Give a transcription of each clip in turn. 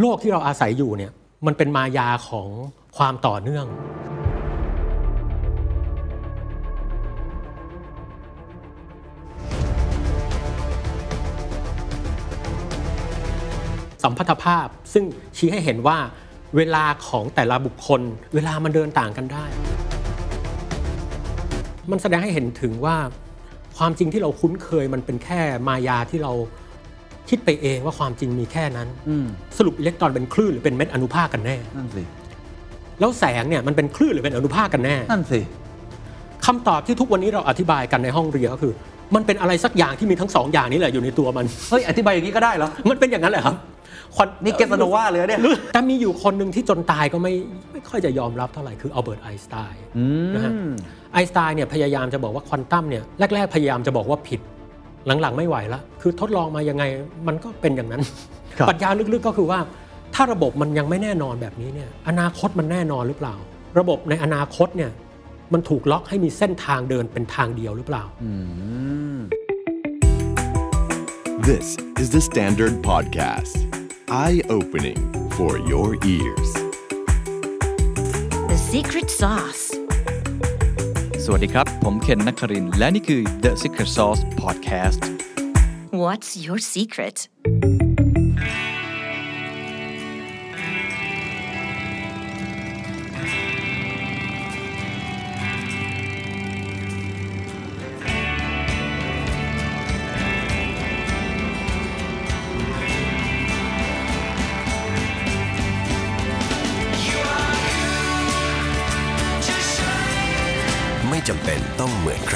โลกที่เราอาศัยอยู่เนี่ยมันเป็นมายาของความต่อเนื่อง สัมพัทธภาพซึ่งชี้ให้เห็นว่าเวลาของแต่ละบุคคล เวลามันเดินต่างกันได้ มันแสดงให้เห็นถึงว่าความจริงที่เราคุ้นเคยมันเป็นแค่มายาที่เรา คิดไปเองว่าความจริงมีแค่นั้น อืมสรุปอิเล็กตรอนเป็นคลื่นหรือเป็นเม็ดอนุภาคกันแน่ นั่นสิ แล้วแสงเนี่ยมันเป็นคลื่นหรือเป็นอนุภาคกันแน่นั่นสิ คำตอบที่ทุกวันนี้เราอธิบายกันในห้องเรียนก็คือ มันเป็นอะไรสักอย่างที่มีทั้งสองอย่างนี้แหละอยู่ในตัวมัน เฮ้ย อธิบายอย่างนี้ก็ได้เหรอ มันเป็นอย่างนั้นแหละครับควันนี่เกสโนวาเลยเนี่ยแต่มีอยู่คนหนึ่งที่จนตายก็ไม่ไม่ค่อยจะยอมรับเท่าไหร่คืออัลเบิร์ตไอน์สไตน์ อืนะฮะ ม ไอน์สไตน์เนี่ยพยายามจะบอกว่าควอนตัมเนี่ยแรก ๆ พยายามจะบอกว่าผิด หลังๆไม่ไหวละคือทดลองมายังไงมันก็เป็นอย่างนั้นครับปรัชญาลึกๆก็คือว่า ถ้าระบบมันยังไม่แน่นอนแบบนี้เนี่ยอนาคตมันแน่นอนหรือเปล่า ระบบในอนาคตเนี่ยมันถูกล็อกให้มีเส้นทางเดินเป็นทางเดียวหรือเปล่าอืม This is the Standard Podcast. Eye opening for your ears. The secret sauce. สวัสดีครับ ผมเคนนักคริน และนี่คือ The Secret Sauce Podcast What's your secret?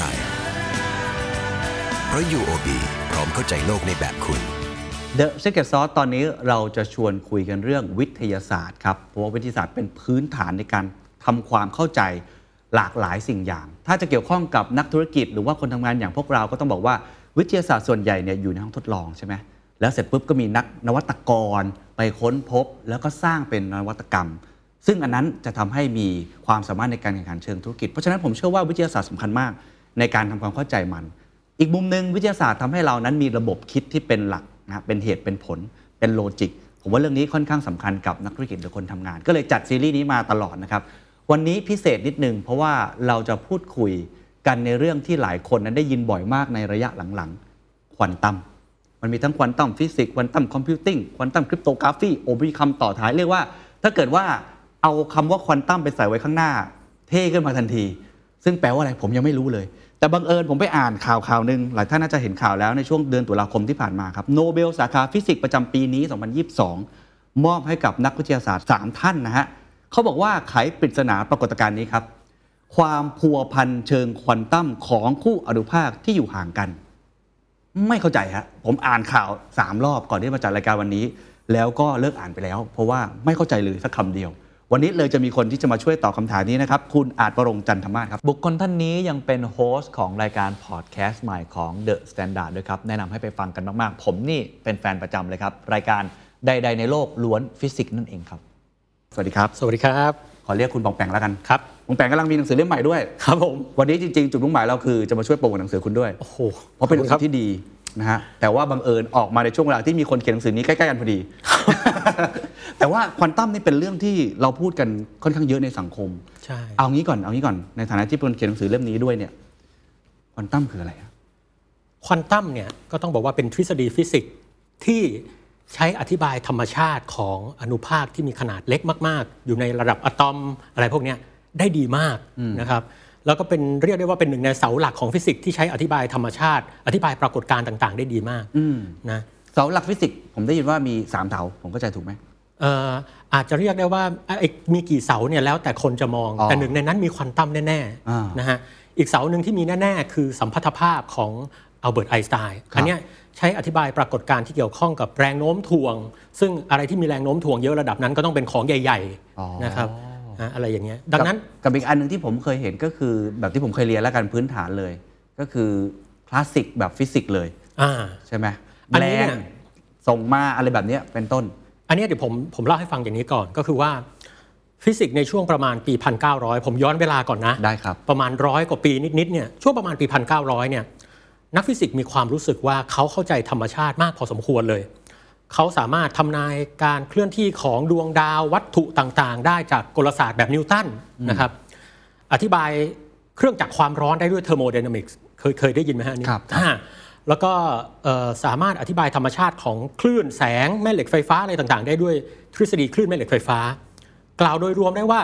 ร เพราะ UOB พร้อมเข้าใจโลกในแบบคุณ The Secret Sauce ตอนนี้เราจะชวนคุยกันเรื่องวิทยาศาสตร์ครับ เพราะว่าวิทยาศาสตร์เป็นพื้นฐานในการทำความเข้าใจหลากหลายสิ่งอย่าง ถ้าจะเกี่ยวข้องกับนักธุรกิจ หรือว่าคนทำงานอย่างพวกเราก็ต้องบอกว่าวิทยาศาสตร์ส่วนใหญ่เนี่ยอยู่ในห้องทดลองใช่ไหมแล้วเสร็จปุ๊บก็มีนักนวัตกร ไปค้นพบ แล้วก็สร้างเป็นนวัตกรรม ซึ่งอันนั้นจะทำให้มีความสามารถในการแข่งขันเชิงธุรกิจ เพราะฉะนั้นผมเชื่อว่าวิทยาศาสตร์สำคัญมาก ในการทำความเข้าใจมัน อีกมุมหนึ่งวิทยาศาสตร์ทำให้เรานั้นมีระบบคิดที่เป็นหลักนะเป็นเหตุเป็นผล เป็น logic ผมว่าเรื่องนี้ค่อนข้างสำคัญกับนักธุรกิจหรือคนทำงาน ก็เลยจัดซีรีส์นี้มาตลอดนะครับวันนี้พิเศษนิดนึงเพราะว่าเราจะพูดคุยกันในเรื่องที่หลายคนนั้นได้ยินบ่อยมากในระยะหลังๆ ควอนตัม มันมีทั้ง quantum physics quantum computing quantum cryptography โอ้มีคำต่อท้ายเรียกว่า ถ้าเกิดว่าเอาคำว่าควอนตัมไปใส่ไว้ข้างหน้า เท่ขึ้นมาทันที ซึ่งแปลว่าอะไรผมยังไม่รู้เลย แต่บังเอิญผมไปอ่านข่าวข่าวหนึ่งหลายท่านน่าจะเห็นข่าวแล้วในช่วงเดือนตุลาคมที่ผ่านมาครับโนเบลสาขาฟิสิกส์ประจำปีนี้ 2022 มอบให้กับนักวิทยาศาสตร์ 3 ท่านนะฮะเขาบอกว่าไขปริศนาปรากฏการณ์นี้ครับ ความพัวพันเชิงควอนตัมของคู่อนุภาคที่อยู่ห่างกัน ไม่เข้าใจฮะผมอ่านข่าว 3 รอบก่อนที่มาจัดรายการวันนี้ แล้วก็เลิกอ่านไปแล้ว เพราะว่าไม่เข้าใจเลยสักคำเดียว วันนี้เลยจะมีคนที่จะมาช่วยตอบคำถามนี้นะครับ คุณอาจประรงค์จันทมาศครับ บุคคลท่านนี้ยังเป็น host ของรายการพอดแคสต์ใหม่ของ The Standard ด้วยครับ แนะนำให้ไปฟังกันมาก ๆ ผมนี่เป็นแฟนประจำเลยครับ รายการใด ๆ ในโลกล้วนฟิสิกส์นั่นเองครับ สวัสดีครับ สวัสดีครับ ขอเรียกคุณป๋องแป๋งแล้วกันครับป๋องแป๋งกำลังมีหนังสือเล่มใหม่ด้วยครับผมวันนี้จริงๆจุดมุ่งหมายเราคือจะมาช่วยโปรโมทหนังสือคุณด้วยโอ้โหเพราะเป็นหนังคสืรับอที่ดีนะฮะแต่ว่าบังเอิญออกมาในช่วงเวลาที่มีคนเขียนหนังสือนี้ใกล้ๆกันพอดีแต่ ว่าควอนตัมนี่เป็นเรื่องที่เราพูดกันค่อนข้างเยอะในสังคม ใช่ เอางี้ก่อน เอางี้ก่อน ในฐานะที่เป็นคนเขียนหนังสือเล่มนี้ด้วยเนี่ยควอนตัมคืออะไรอะควอนตัมเนี่ยก็ต้องบอกว่าเป็นทฤษฎีฟิสิกส์ที่ใช้อธิบายธรรมชาติของอนุภาคที่มีขนาดเล็กมาก ๆ อยู่ในระดับอะตอมอะไรพวกเนี้ยได้ดีมากนะครับแล้วก็เป็นเรียกได้ว่าเป็นหนึ่งในเสาหลักของฟิสิกส์ที่ใช้อธิบายธรรมชาติ อธิบายปรากฏการณ์ต่าง ๆ ได้ดีมากนะเสาหลักฟิสิกส์ผมได้ยินว่ามีสามเสาผมเข้าใจถูกไหมเอ่ออาจจะเรียกได้ว่าไอ้มีกี่เสาเนี่ยแล้วแต่คนจะมองอ๋อแต่หนึ่งในนั้นมีควอนตัมแน่อ่าๆนะฮะอีกเสาหนึ่งที่มีแน่ ๆ คือสัมพัทธภาพของอัลเบิร์ตไอน์สไตน์ครับอันเนี้ยใช้อธิบายปรากฏการณ์ที่เกี่ยวข้องกับแรงโน้มถ่วง ซึ่งอะไรที่มีแรงโน้มถ่วงเยอะระดับนั้นก็ต้องเป็นของใหญ่อ๋อๆนะครับฮะอะไรอย่างเงี้ยดังนั้นกับกับอีกอันหนึ่งที่ผมเคยเห็นก็คือแบบที่ผมเคยเรียนแล้วกันพื้นฐานเลย ก็คือคลาสสิกแบบฟิสิกส์เลยอ่าใช่ไหมอันแรนี้เนี่งยส่งมาอะไรแบบเนี้ยเป็นต้น อันเนี้ยเดี๋ยวผมผมเล่าให้ฟังอย่างนี้ก่อนก็คือว่าฟิสิกส์ในช่วงประมาณปี 1900 ผมย้อนเวลาก่อนนะได้ครับประมาณร้อยกว่าปีนิดๆเนี่ยช่วงประมาณปี 1900 เนี่ยนักฟิสิกส์มีความรู้สึกว่าเขาเข้าใจธรรมชาติมากพอสมควรเลย เขาสามารถทำนายการเคลื่อนที่ของดวงดาววัตถุต่างๆ ได้จากกลศาสตร์แบบนิวตันนะครับอธิบายเครื่องจักรความร้อนได้ด้วยเทอร์โมไดนามิกส์เคยเคยได้ยินไหมฮะอันนี้ครับอ่า แล้วก็สามารถอธิบายธรรมชาติของคลื่นแสงแม่เหล็กไฟฟ้าอะไรต่างๆ ได้ด้วยทฤษฎีคลื่นแม่เหล็กไฟฟ้า กล่าวโดยรวมได้ว่า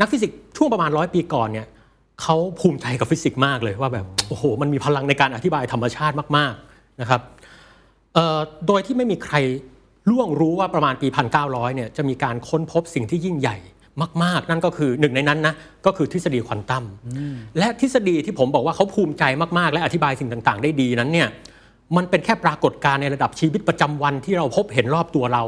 นักฟิสิกส์ช่วงประมาณร้อยปีก่อนเนี่ยเขาภูมิใจกับฟิสิกส์มากเลยว่าแบบโอ้โหมันมีพลังในการอธิบายธรรมชาติมากๆนะครับโดยที่ไม่มีใครล่วงรู้ว่าประมาณปี 1900เนี่ยจะมีการค้นพบสิ่งที่ยิ่งใหญ่ มาก ๆ นั่นก็คือหนึ่งในนั้นนะก็คือทฤษฎีควอนตัมและทฤษฎีที่ผมบอกว่าเขาภูมิใจมาก ๆ และอธิบายสิ่งต่าง ๆ ได้ดีนั้นเนี่ยมันเป็นแค่ปรากฏการณ์ในระดับชีวิตประจำวันที่เราพบเห็นรอบตัวเรา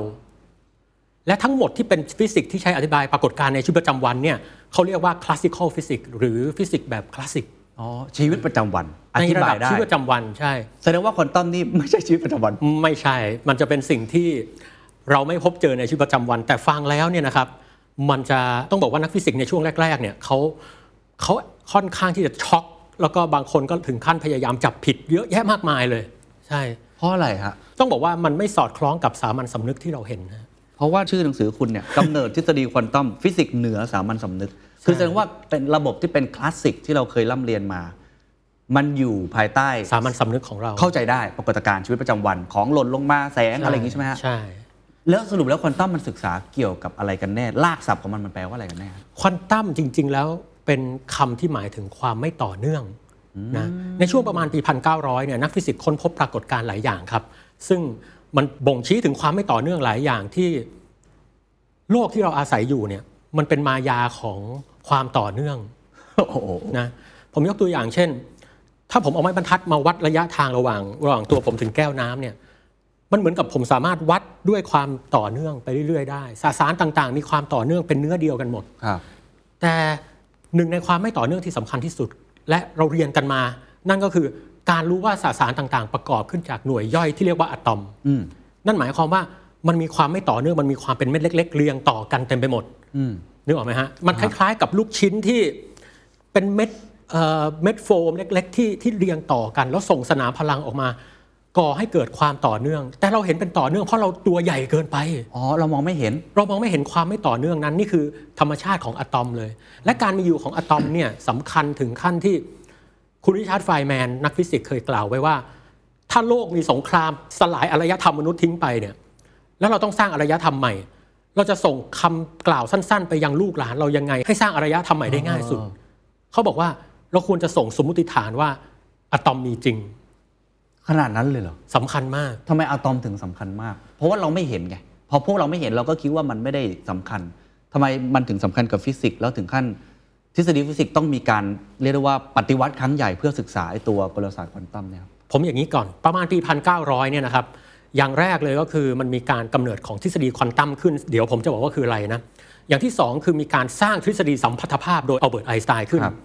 และทั้งหมดที่เป็นฟิสิกส์ที่ใช้อธิบายปรากฏการณ์ในชีวิตประจำวันเนี่ยเขาเรียกว่า classical physics หรือฟิสิกส์แบบคลาสสิกอ๋อชีวิตประจำวันอในธิระบาดัยบได้ชีวิตประจำวันใช่แสดงว่าควอนตัมนี่ไม่ใช่ชีวิตประจำวัน ไม่ใช่ มันจะเป็นสิ่งที่เราไม่พบเจอในชีวิตประจำวัน แต่ฟังแล้วเนี่ยนะครับ มันจะต้องบอกว่านักฟิสิกส์ในช่วงแรกๆเนี่ยเขาเขาค่อนข้างที่จะช็อกแล้วก็บางคนก็ถึงขั้นพยายามจับผิดเยอะแยะมากมายเลย ใช่ เพราะอะไรฮะต้องบอกว่ามันไม่สอดคล้องกับสามัญสำนึกที่เราเห็นนะเพราะว่าชื่อหนังสือคุณเนี่ยกำเนิดทฤษฎีควอนตัมฟิสิกส์เหนือสามัญสำนึก คือแสดงว่าเป็นระบบที่เป็นคลาสสิกที่เราเคยร่ำเรียนมา มันอยู่ภายใต้สามัญสำนึกของเราเข้าใจได้ปรากฏการณ์ชีวิตประจำวันของหล่นลงมาแสงอะไรอย่างนี้ใช่ไหมฮะใช่ แล้วสรุปแล้วควอนตัมมันศึกษาเกี่ยวกับอะไรกันแน่ลากศัพท์ของมันมันแปลว่าอะไรกันแน่ควอนตัมจริง ๆ แล้วเป็นคำที่หมายถึงความไม่ต่อเนื่องนะในช่วงประมาณปี 1900 เนี่ยนักฟิสิกส์ค้นพบปรากฏการณ์หลายอย่างครับ ซึ่งมันบ่งชี้ถึงความไม่ต่อเนื่องหลายอย่างที่โลกที่เราอาศัยอยู่เนี่ยมันเป็นมายาของความต่อเนื่องโอ้โหนะผมยกตัวอย่างเช่น ถ้าผมเอาไม้บรรทัดมาวัดระยะทางระหว่างระหว่างตัวผมถึงแก้วน้ำเนี่ย มันเหมือนกับผมสามารถวัดด้วยความต่อเนื่องไปเรื่อยๆ ได้สสารต่างๆ มีความต่อเนื่องเป็นเนื้อเดียวกันหมด ครับ แต่หนึ่งในความไม่ต่อเนื่องที่สำคัญที่สุด และเราเรียนกันมา นั่นก็คือการรู้ว่าสสารต่างๆ ประกอบขึ้นจากหน่วยย่อยที่เรียกว่าอะตอม อืม นั่นหมายความว่ามันมีความไม่ต่อเนื่องมันมีความเป็นเม็ดเล็ก ๆ เรียงต่อกันเต็มไปหมดอืม นึกออกไหมฮะมันคล้าย ๆ กับลูกชิ้นที่เป็นเม็ดเอ่อเม็ดโฟมเล็ก ๆ ที่ที่เรียงต่อกัน แล้วส่งสนามพลังออกมา ก่อให้เกิดความต่อเนื่อง แต่เราเห็นเป็นต่อเนื่องเพราะเราตัวใหญ่เกินไป อ๋อ เรามองไม่เห็น เรามองไม่เห็นความไม่ต่อเนื่องนั้นนี่คือธรรมชาติของอะตอมเลย และการมีอยู่ของอะตอมเนี่ยสำคัญถึงขั้นที่คุณริชาร์ดไฟน์แมน นักฟิสิกส์เคยกล่าวไว้ว่า ถ้าโลกมีสงครามสลายอารยธรรมมนุษย์ทิ้งไปเนี่ยแล้วเราต้องสร้างอารยธรรมใหม่ เราจะส่งคำกล่าวสั้น ๆ ไปยังลูกหลานเรายังไง ให้สร้างอารยธรรมใหม่ได้ง่ายสุดเขาบอกว่าเราควรจะส่งสมมติฐานว่าอะตอมมีจริง ขนาดนั้นเลยเหรอสำคัญมากทำไมอะตอมถึงสำคัญมาก เพราะว่าเราไม่เห็นไงพอพวกเราไม่เห็นเราก็คิดว่ามันไม่ได้สำคัญทำไมมันถึงสำคัญกับฟิสิกส์แล้วถึงขั้นทฤษฎีฟิสิกส์ต้องมีการเรียกได้ว่าปฏิวัติครั้งใหญ่เพื่อศึกษาไอ้ตัวกลศาสตร์ควอนตัมเนี่ยครับผมอย่างนี้ก่อนประมาณปี 1900 เนี่ยนะครับอย่างแรกเลยก็คือมันมีการกำเนิดของทฤษฎีควอนตัมขึ้น เดี๋ยวผมจะบอกว่าคืออะไรนะอย่างที่ 2 คือมีการสร้างทฤษฎีสัมพัทธภาพโดยอัลเบิร์ตไอน์สไตน์ขึ้นครับ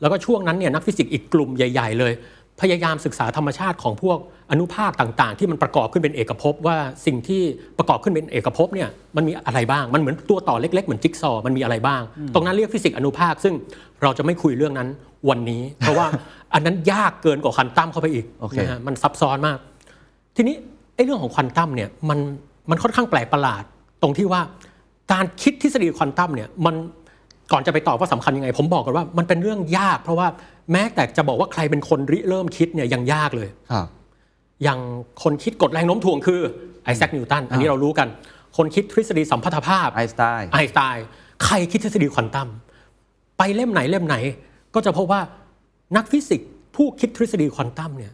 แล้วก็ช่วงนั้นเนี่ยนักฟิสิกส์อีกกลุ่มใหญ่ ๆ เลย พยายามศึกษาธรรมชาติของพวกอนุภาคต่างๆ ที่มันประกอบขึ้นเป็นเอกภพว่าสิ่งที่ประกอบขึ้นเป็นเอกภพเนี่ยมันมีอะไรบ้างมันเหมือนตัวต่อเล็กๆ เหมือนจิ๊กซอว์มันมีอะไรบ้าง ตรงนั้นเรียกฟิสิกส์อนุภาค ซึ่งเราจะไม่คุยเรื่องนั้นวันนี้ เพราะว่าอันนั้นยากเกินกว่าควอนตัมเข้าไปอีกโอเคนะฮะมันซับซ้อนมาก ทีนี้ไอ้เรื่องของควอนตัมเนี่ยมันมันค่อนข้างแปลกประหลาด ตรงที่ว่าการคิดทฤษฎีควอนตัมเนี่ยมันก่อนจะไปตอบว่าสำคัญยังไง ผมบอกกันว่ามันเป็นเรื่องยาก เพราะว่า แม้แต่จะบอกว่าใครเป็นคนริเริ่มคิดเนี่ยยังยากเลย ครับอย่างคนคิดกฎแรงโน้มถ่วงคือไอแซคนิวตันอันนี้เรารู้กัน คนคิดทฤษฎีสัมพัทธภาพไอน์สไตน์ไอน์สไตน์ใครคิดทฤษฎีควอนตัมไปเล่มไหนเล่มไหน ก็จะพบว่านักฟิสิกส์ผู้คิดทฤษฎีควอนตัมเนี่ย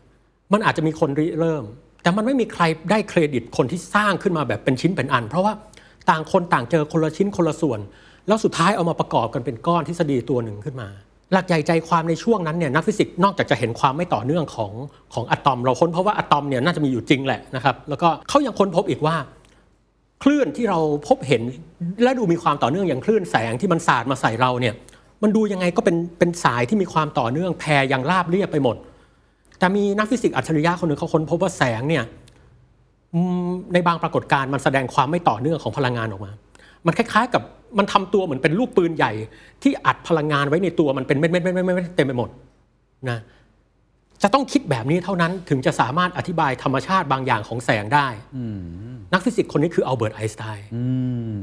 มันอาจจะมีคนริเริ่ม แต่มันไม่มีใครได้เครดิตคนที่สร้างขึ้นมาแบบเป็นชิ้นเป็นอัน เพราะว่าต่างคนต่างเจอคนละชิ้นคนละส่วน แล้วสุดท้ายเอามาประกอบกันเป็นก้อนทฤษฎีตัวหนึ่งขึ้นมา หลักใหญ่ใจความในช่วงนั้นเนี่ยนักฟิสิกส์นอกจากจะเห็นความไม่ต่อเนื่องของของอะตอม เราค้นเพราะว่าอะตอมเนี่ยน่าจะมีอยู่จริงแหละนะครับแล้วก็เขายังค้นพบอีกว่า คลื่นที่เราพบเห็นและดูมีความต่อเนื่องอย่างคลื่นแสงที่มันสาดมาใส่เราเนี่ยมันดูยังไงก็เป็นเป็นสายที่มีความต่อเนื่องแพรย่างราบเรียบไปหมด แต่มีนักฟิสิกส์อัจฉริยะคนหนึ่งเขาค้นพบว่าแสงเนี่ยในบางปรากฏการณ์มันแสดงความไม่ต่อเนื่องของพลังงานออกมา มันคล้ายๆ กับมันทำตัวเหมือนเป็นลูกปืนใหญ่ ที่อัดพลังงานไว้ในตัวมันเป็นเม็ดๆๆๆๆเต็มไปหมดนะจะต้องคิดแบบนี้เท่านั้นถึงจะสามารถอธิบายธรรมชาติบางอย่างของแสงได้นักฟิสิกส์คนนี้คืออัลเบิร์ตไอน์สไตน์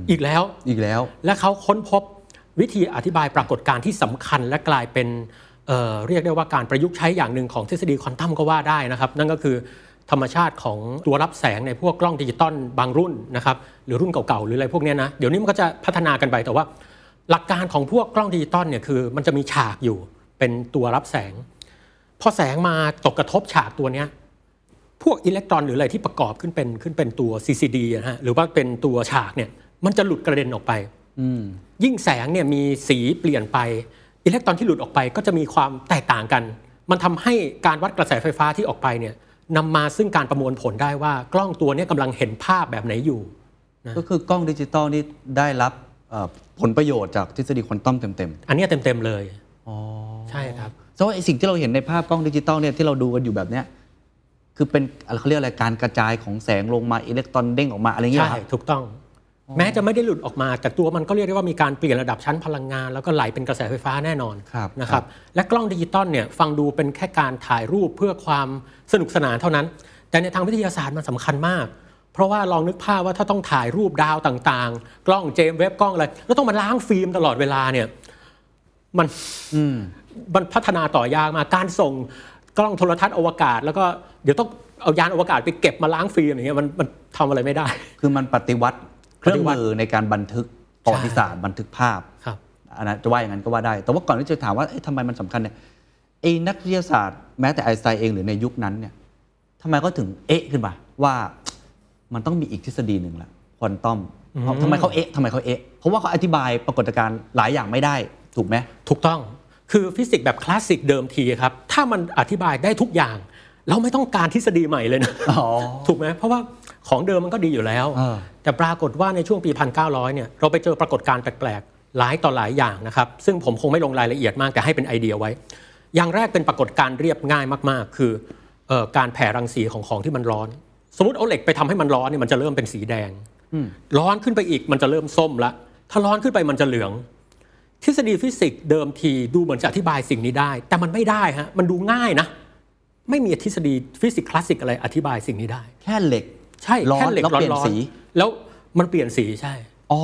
อีกแล้วอีกแล้ว และเขาค้นพบวิธีอธิบายปรากฏการณ์ที่สำคัญและกลายเป็นเอ่อเรียกได้ว่าการประยุกต์ใช้อย่างหนึ่งของทฤษฎีควอนตัมก็ว่าได้นะครับ นั่นก็คือ ธรรมชาติของตัวรับแสงในพวกกล้องดิจิตอลบางรุ่นนะครับหรือรุ่นเก่าๆหรืออะไรพวกนี้นะเดี๋ยวนี้มันก็จะพัฒนากันไปแต่ว่า หลักการของพวกกล้องดิจิตอลเนี่ยคือมันจะมีฉากอยู่เป็นตัวรับแสง พอแสงมาตกกระทบฉากตัวเนี้ยพวกอิเล็กตรอนหรืออะไรที่ประกอบขึ้นเป็นขึ้นเป็นตัว CCD นะฮะหรือว่าเป็นตัวฉากเนี่ยมันจะหลุดกระเด็นออกไปยิ่งแสงเนี่ยมีสีเปลี่ยนไปอิเล็กตรอนที่หลุดออกไปก็จะมีความแตกต่างกัน มันทำให้การวัดกระแสไฟฟ้าที่ออกไปเนี่ย นำมาซึ่งการประมวลผลได้ว่ากล้องตัวเนี้กำลังเห็นภาพแบบไหนอยู่ก็คือกล้องดิจิตอลนี่ได้รับเอ่อผลประโยชน์จากทฤษฎีควอนตัมเต็มอันเนี้ยเต็มๆเลยใช่ครับๆเพราะว่าไอ้สิ่งที่เราเห็นในภาพกล้องดิจิตอลเนี่ยที่เราดูกันอยู่แบบเนี้ยคือเป็นอะไรเขาเรียกอะไรการกระจายของแสงลงมาอิเล็กตรอนเด้งออกมาอะไรเงี้ยใช่ เหรอครับถูกต้อง แม้จะไม่ได้หลุดออกมาแต่ตัวมันก็เรียกได้ว่ามีการเปลี่ยนระดับชั้นพลังงาน แล้วก็ไหลเป็นกระแสไฟฟ้าแน่นอนครับนะครับและกล้องดิจิตอลเนี่ยฟังดูเป็นแค่การถ่ายรูปเพื่อความสนุกสนานเท่านั้น แต่ในทางวิทยาศาสตร์มันสำคัญมาก เพราะว่าลองนึกภาพว่าถ้าต้องถ่ายรูปดาวต่างๆ กล้องเจมส์เว็บกล้องอะไรแล้วต้องมาล้างฟิล์มตลอดเวลาเนี่ยมันมันพัฒนาต่อยากมากการส่งกล้องโทรทัศน์อวกาศ แล้วก็เดี๋ยวต้องเอายานอวกาศไปเก็บมาล้างฟิล์มอย่างเงี้ยมันมันทำอะไรไม่ได้ คือมันปฏิวัติ เครื่องปฏิวัติมือในการบันทึกประวัติศาสตร์บันทึกภาพครับอันนั้นจะว่าอย่างนั้นก็ว่าได้ แต่ว่าก่อนที่จะถามว่าเอ๊ะทำไมมันสำคัญเนี่ยไอ้นักวิทยาศาสตร์แม้แต่ไอน์สไตน์เองหรือในยุคนั้นเนี่ยทำไมก็ถึงเอ๊ะขึ้นมาว่ามันต้องมีอีกทฤษฎีหนึ่งละควอนตัมเพราะทำไมเขาเอ๊ะทำไมเขาเอ๊ะเพราะว่าเขาอธิบายปรากฏการณ์หลายอย่างไม่ได้ถูกไหมถูกต้องคือฟิสิกส์แบบคลาสสิกเดิมทีครับถ้ามันอธิบายได้ทุกอย่าง เราไม่ต้องการทฤษฎีใหม่เลยนะอ๋อถูกไหมเพราะว่า ของเดิมมันก็ดีอยู่แล้วเออแต่ปรากฏว่าในช่วงปี 1900 เนี่ยเราไปเจอปรากฏการณ์แปลกๆ หลายต่อหลายอย่างนะครับ ซึ่งผมคงไม่ลงรายละเอียดมากแต่ให้เป็นไอเดียไว้ อย่างแรกเป็นปรากฏการณ์เรียบง่ายมากๆ คือเอ่อการแผ่รังสีของของที่มันร้อน สมมติเอาเหล็กไปทำให้มันร้อนเนี่ยมันจะเริ่มเป็นสีแดงร้อนขึ้นไปอีกมันจะเริ่มส้มละถ้าร้อนขึ้นไปมันจะเหลือง ทฤษฎีฟิสิกส์เดิมทีดูเหมือนจะอธิบายสิ่งนี้ได้ แต่มันไม่ได้ฮะมันดูง่ายนะ ไม่มีทฤษฎีฟิสิกส์คลาสสิกอะไรอธิบายสิ่งนี้ได้ แค่เหล็ก ใช่ร้อนแค่เหล็กแล้วเปลี่ยนร้อนสี ๆแล้วมันเปลี่ยนสีใช่อ๋อ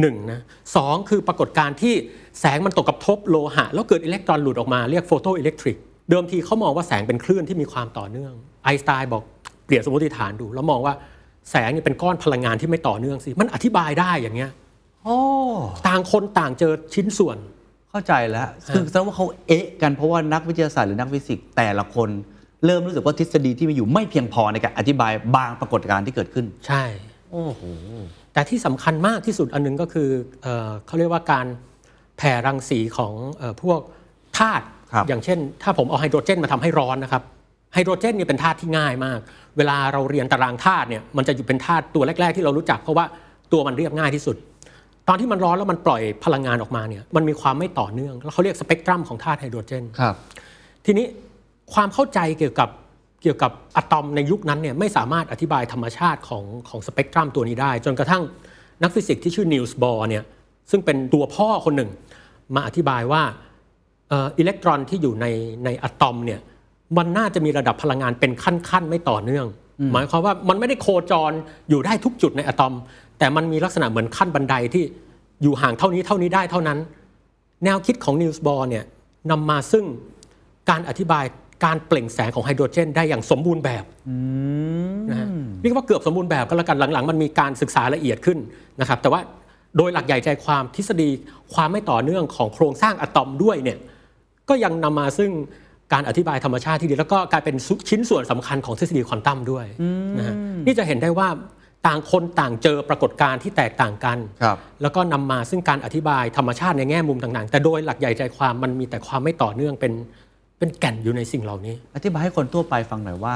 หนึ่งนะสองคือปรากฏการณ์ที่แสงมันตกกระทบโลหะ แล้วเกิดอิเล็กตรอนหลุดออกมาเรียก photoelectric เดิมทีเขามองว่าแสงเป็นคลื่นที่มีความต่อเนื่องไอน์สไตน์บอกเปลี่ยนสมมติฐานดู แล้วมองว่าแสงเนี่ยเป็นก้อนพลังงานที่ไม่ต่อเนื่องสิมันอธิบายได้อย่างเงี้ยโอ้ต่างคนต่างเจอชิ้นส่วน เข้าใจแล้ว คือแสดงว่าเขาเอ๊ะกันเพราะว่านักวิทยาศาสตร์หรือนักฟิสิกส์แต่ละคน เริ่มรู้สึกว่าทฤษฎีที่มีอยู่ไม่เพียงพอในการอธิบายบางปรากฏการณ์ที่เกิดขึ้น ใช่โอ้โหแต่ที่สำคัญมากที่สุดอันหนึงก็คือเอ่อเขาเรียกว่าการแผ่รังสีของเออพวกธาตุครับอย่างเช่น ถ้าผมเอาไฮโดรเจนมาทำให้ร้อนนะครับไฮโดรเจนเนี่ยเป็นธาตุที่ง่ายมาก เวลาเราเรียนตารางธาตุเนี่ยมันจะอยู่เป็นธาตุตัวแรก ๆ ที่เรารู้จัก เพราะว่าตัวมันเรียบง่ายที่สุด ตอนที่มันร้อนแล้วมันปล่อยพลังงานออกมาเนี่ยมันมีความไม่ต่อเนื่องแล้วเขาเรียกสเปกตรัมของธาตุไฮโดรเจนครับทีนี้ ความเข้าใจเกี่ยวกับเกี่ยวกับอะตอมในยุคนั้นเนี่ยไม่สามารถอธิบายธรรมชาติของของสเปกตรัมตัวนี้ได้ จนกระทั่งนักฟิสิกส์ที่ชื่อนีลส์บอร์เนี่ยซึ่งเป็นตัวพ่อคนหนึ่ง มาอธิบายว่าเอ่ออิเล็กตรอนที่อยู่ในในอะตอมเนี่ยมันน่าจะมีระดับพลังงานเป็นขั้นๆ ไม่ต่อเนื่อง หมายความว่ามันไม่ได้โคจรอยู่ได้ทุกจุดในอะตอม แต่มันมีลักษณะเหมือนขั้นบันไดที่อยู่ห่างเท่านี้เท่านี้ได้เท่านั้น แนวคิดของนีลส์บอร์เนี่ยนำมาซึ่งการอธิบาย การเปล่งแสงของไฮโดรเจนได้อย่างสมบูรณ์แบบนะฮะเรียกว่าเกือบสมบูรณ์แบบก็แล้วกันหลังๆ มันมีการศึกษาละเอียดขึ้นนะครับแต่ว่าโดยหลักใหญ่ใจความทฤษฎีความไม่ต่อเนื่องของโครงสร้างอะตอมด้วยเนี่ยก็ยังนำมาซึ่งการอธิบายธรรมชาติที่ดี แล้วก็กลายเป็นชิ้นส่วนสำคัญของทฤษฎีควอนตัมด้วยนะฮะนี่จะเห็นได้ว่าต่างคนต่างเจอปรากฏการณ์ที่แตกต่างกันครับแล้วก็นำมาซึ่งการอธิบายธรรมชาติในแง่มุมต่างๆ แต่โดยหลักใหญ่ใจความมันมีแต่ความไม่ต่อเนื่องเป็น เป็นแก่นอยู่ในสิ่งเหล่านี้ อธิบายให้คนทั่วไปฟังหน่อยว่า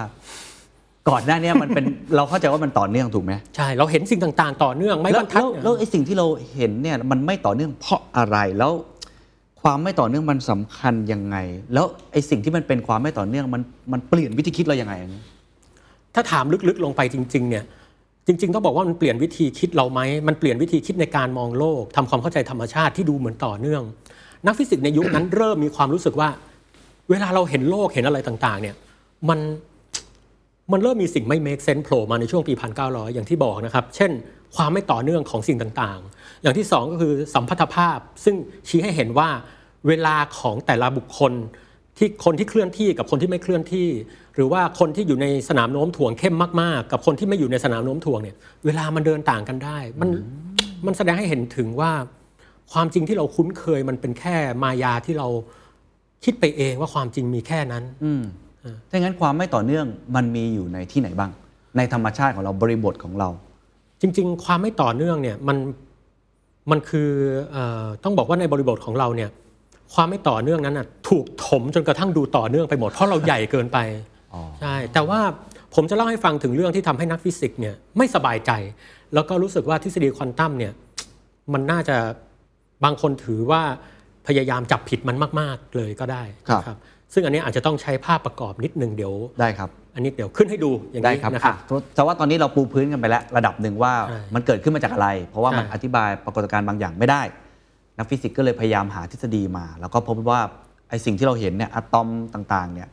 ก่อนหน้าเนี้ยมันเป็น เราเข้าใจว่ามันต่อเนื่องถูกไหมใช่ เราเห็นสิ่งต่างๆ ต่อเนื่องไม่แล้บรวรทัดแล้วเนี่ยแล้วไอ้สิ่งที่เราเห็นเนี่ยมันไม่ต่อเนื่องเพราะอะไรแล้ว ความไม่ต่อเนื่องมันสำคัญยังไง แล้วไอ้สิ่งที่มันเป็นความไม่ต่อเนื่องมันมันเปลี่ยนวิธีคิดเรายังไงอันนี้ ถ้าถามลึกๆลงไปจริง ๆ เนี่ย จริงๆต้องบอกว่ามันเปลี่ยนวิธีคิดเราไหมมันเปลี่ยนวิธีคิดในการมองโลกทำความเข้าใจธรรมชาติที่ดูเหมือนต่อเนื่อง นักฟิสิกส์ในยุคนั้น เริ่มมีความรู้สึกว่า เวลาเราเห็นโลกเห็นอะไรต่างๆเนี่ยมันมันเริ่มมีสิ่งไม่ make sense โผล่มาในช่วงปี 1900 อย่างที่บอกนะครับ เช่น ความไม่ต่อเนื่องของสิ่งต่างๆ อย่างที่สองก็คือสัมพัทธภาพ ซึ่งชี้ให้เห็นว่าเวลาของแต่ละบุคคลที่คนที่เคลื่อนที่กับคนที่ไม่เคลื่อนที่ หรือว่าคนที่อยู่ในสนามโน้มถ่วงเข้มมากๆ กับคนที่ไม่อยู่ในสนามโน้มถ่วงเนี่ยเวลามันเดินต่างกันได้ มันมันแสดงให้เห็นถึงว่าความจริงที่เราคุ้นเคยมันเป็นแค่มายาที่เรา คิดไปเองว่าความจริงมีแค่นั้นอืมถ้างั้นความไม่ต่อเนื่องมันมีอยู่ในที่ไหนบ้าง ในธรรมชาติของเราบริบทของเรา จริง ๆ ความไม่ต่อเนื่องเนี่ยมันมันคือเออต้องบอกว่าในบริบทของเราเนี่ย ความไม่ต่อเนื่องนั้นน่ะถูกถมจนกระทั่งดูต่อเนื่องไปหมดเพราะเราใหญ่เกินไปใช่แต่ว่าผมจะเล่าให้ฟังถึงเรื่องที่ทำให้นักฟิสิกส์เนี่ยไม่สบายใจ แล้วก็รู้สึกว่าทฤษฎีควอนตัมเนี่ยมันน่าจะบางคนถือว่า พยายามจับผิดมันมาก ๆ เลยก็ได้ครับนะซึ่งอันนี้อาจจะต้องใช้ภาพประกอบนิดนึงเดี๋ยวได้ครับ อันนี้เดี๋ยวขึ้นให้ดูอย่างได้นี้ครับนะครับอะแต่ว่าตอนนี้เราปูพื้นกันไปแล้ว ระดับหนึ่งว่าใช่มันเกิดขึ้นมาจากอะไร เพราะว่ามันใช่อธิบายปรากฏการณ์บางอย่างไม่ได้ นักฟิสิกส์ก็เลยพยายามหาทฤษฎีมา แล้วก็พบว่าไอ้สิ่งที่เราเห็นเนี่ยอะตอมต่างๆเนี่ย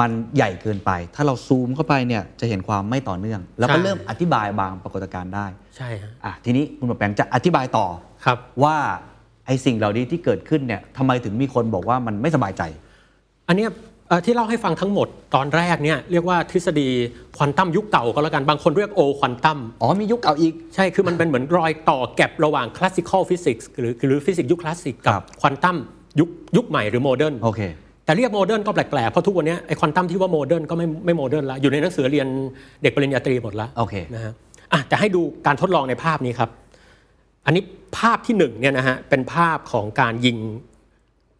มันใหญ่เกินไป ถ้าเราซูมเข้าไปเนี่ยจะเห็นความไม่ต่อเนื่อง แล้วก็เริ่มอธิบายบางปรากฏการณ์ได้ ใช่ฮะอะทีนี้คุณหมอแปงจะอธิบายต่อครับว่า ไอ้สิ่งเหล่านี้ที่เกิดขึ้นเนี่ยทำไมถึงมีคนบอกว่ามันไม่สบายใจ อันเนี้ยเอ่อที่เล่าให้ฟังทั้งหมดตอนแรกเนี่ยเรียกว่าทฤษฎีควอนตัมยุคเก่าก็แล้วกันบางคนเรียก old quantum อ๋อมียุคเก่าอีก ใช่คือมันเป็นเหมือนรอยต่อ gap ระหว่าง classical physics หรือหรือฟิสิกส์ยุคคลาสสิกกัครับ ควอนตัมยุคยุคใหม่หรือ modern โอเค แต่เรียก modern ก็แปลกๆ เพราะทุกวันเนี้ยไอ้ควอนตัมที่ว่า modern ก็ไม่ไม่ modern ละอยู่ในหนังสือเรียนเด็กปริญญาตรีหมดละโอเค นะฮะอะจะให้ดูการทดลองในภาพนี้ครับ อันนี้ภาพที่หนึ่งเนี่ยนะฮะเป็นภาพของการยิง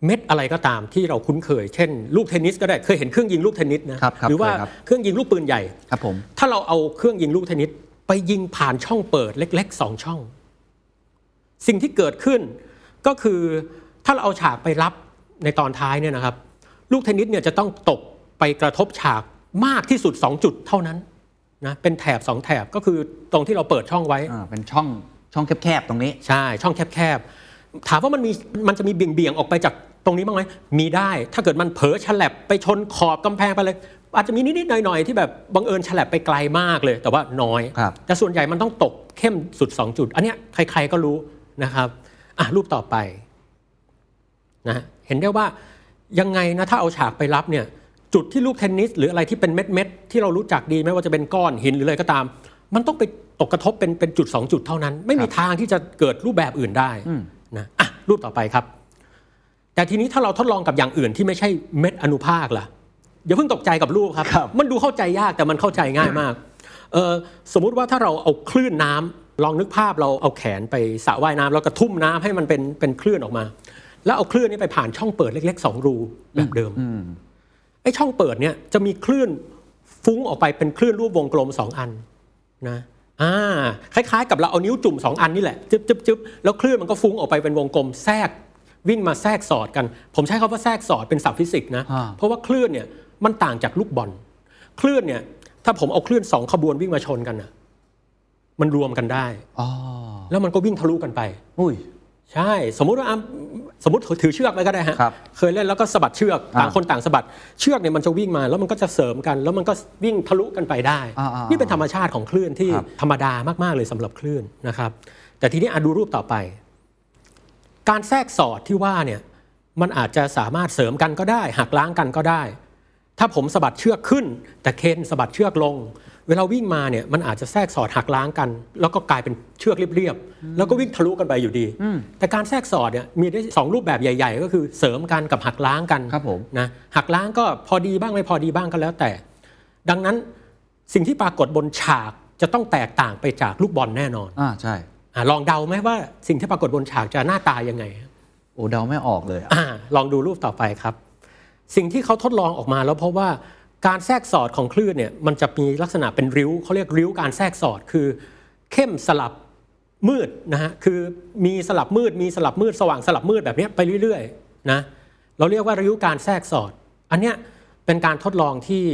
เม็ดอะไรก็ตามที่เราคุ้นเคย เช่น ลูกเทนนิสก็ได้เคยเห็นเครื่องยิงลูกเทนนิสนะครับครับหรือว่าเคยครับเครื่องยิงลูกปืนใหญ่ครับผมถ้าเราเอาเครื่องยิงลูกเทนนิสไปยิงผ่านช่องเปิดเล็กๆสองช่อง สิ่งที่เกิดขึ้นก็คือถ้าเราเอาฉากไปรับในตอนท้ายเนี่ยนะครับ ลูกเทนนิสเนี่ยจะต้องตกไปกระทบฉากมากที่สุด 2 จุดเท่านั้นนะเป็นแถบ 2 แถบก็คือตรงที่เราเปิดช่องไว้อ่าเป็นช่อง ช่องแคบๆตรงนี้ ใช่ ช่องแคบๆ ถามว่ามันมีมันจะมีเบี่ยงๆ ออกไปจากตรงนี้บ้างไหมมีได้ ถ้าเกิดมันเผลอฉลับไปชนขอบกำแพงไปเลย อาจจะมีนิดๆหน่อยๆ ที่แบบบังเอิญฉลับไปไกลมากเลย แต่ว่าน้อยครับแต่ส่วนใหญ่มันต้องตกเข้มสุด 2 จุด อันเนี้ยใครๆก็รู้นะครับอะรูปต่อไปนะฮะเห็นได้ว่ายังไงนะถ้าเอาฉากไปรับเนี่ยจุดที่ลูกเทนนิสหรืออะไรที่เป็นเม็ดๆที่เรารู้จักดีไม่ว่าจะเป็นก้อนหินหรืออะไรก็ตาม มันต้องไปตกกระทบเป็นเป็นจุด 2 จุดเท่านั้น ไม่มีทางที่จะเกิดรูปแบบอื่นได้นะอะรูปต่อไปครับ แต่ทีนี้ถ้าเราทดลองกับอย่างอื่นที่ไม่ใช่เม็ดอนุภาคล่ะอย่าเพิ่งตกใจกับรูปครับครับมันดูเข้าใจยากแต่มันเข้าใจง่ายมากเออสมมุติว่าถ้าเราเอาคลื่นน้ำลองนึกภาพเราเอาแขนไปสระว่ายน้ำแล้วกระทุ่มน้ำให้มันเป็นเป็นคลื่นออกมา แล้วเอาคลื่นนี้ไปผ่านช่องเปิดเล็กๆสองรูแบบเดิมไอ้ช่องเปิดเนี่ยจะมีคลื่นฟุ้งออกไปเป็นคลื่นรูปวงกลมสองอัน นะอ่าคล้ายๆ กับเราเอานิ้วจุ่มสองอันนี่แหละจึ๊บจึ๊บจึ๊บแล้วคลื่นมันก็ฟุ้งออกไปเป็นวงกลมแทรกวิ่งมาแทรกสอดกัน ผมใช้คำว่าแทรกสอดเป็นศัพท์ฟิสิกส์นะอ่าเพราะว่าคลื่นเนี่ยมันต่างจากลูกบอล คลื่นเนี่ยถ้าผมเอาคลื่นสองขบวนวิ่งมาชนกันน่ะมันรวมกันได้อ๋อแล้วมันก็วิ่งทะลุกันไปอุ้ย ใช่สมมุติว่าอะสมมติถือเชือกไปก็ได้ฮะครับเคยเล่นแล้วก็สะบัดเชือกอ่าต่างคนต่างสะบัดเชือกเนี่ยมันจะวิ่งมาแล้วมันก็จะเสริมกัน แล้วมันก็วิ่งทะลุกันไปได้ อ่าอ่านี่เป็นธรรมชาติของคลื่นที่ครับ ธรรมดามากๆเลยสำหรับคลื่นนะครับ แต่ทีนี้อะดูรูปต่อไป การแทรกสอดที่ว่าเนี่ยมันอาจจะสามารถเสริมกันก็ได้หักล้างกันก็ได้ ถ้าผมสะบัดเชือกขึ้น แต่เคนสะบัดเชือกลง เวลาวิ่งมาเนี่ยมันอาจจะแทรกสอดหักล้างกัน แล้วก็กลายเป็นเชือกเรียบๆแล้วก็วิ่งทะลุกันไปอยู่ดี แต่การแทรกสอดเนี่ยมีได้สองรูปแบบใหญ่ ๆ ก็คือเสริมกันกับหักล้างกันครับผมนะหักล้างก็พอดีบ้างไม่พอดีบ้างก็แล้วแต่ ดังนั้นสิ่งที่ปรากฏบนฉากจะต้องแตกต่างไปจากลูกบอลแน่นอนอ่าใช่อะลองเดาไหมว่าสิ่งที่ปรากฏบนฉากจะหน้าตายังไงโอ้เดาไม่ออกเลยอะอาลองดูรูปต่อไปครับ สิ่งที่เขาทดลองออกมาแล้วเพราะว่า การแทรกสอดของคลื่นเนี่ยมันจะมีลักษณะเป็นริ้วเขาเรียกริ้วการแทรกสอดคือ เข้มสลับมืดนะฮะคือมีสลับมืดมีสลับมืดสว่างสลับมืดแบบเนี้ยไปเรื่อยๆนะเราเรียกว่าริ้วการแทรกสอด อันเนี้ยเป็นการทดลองที่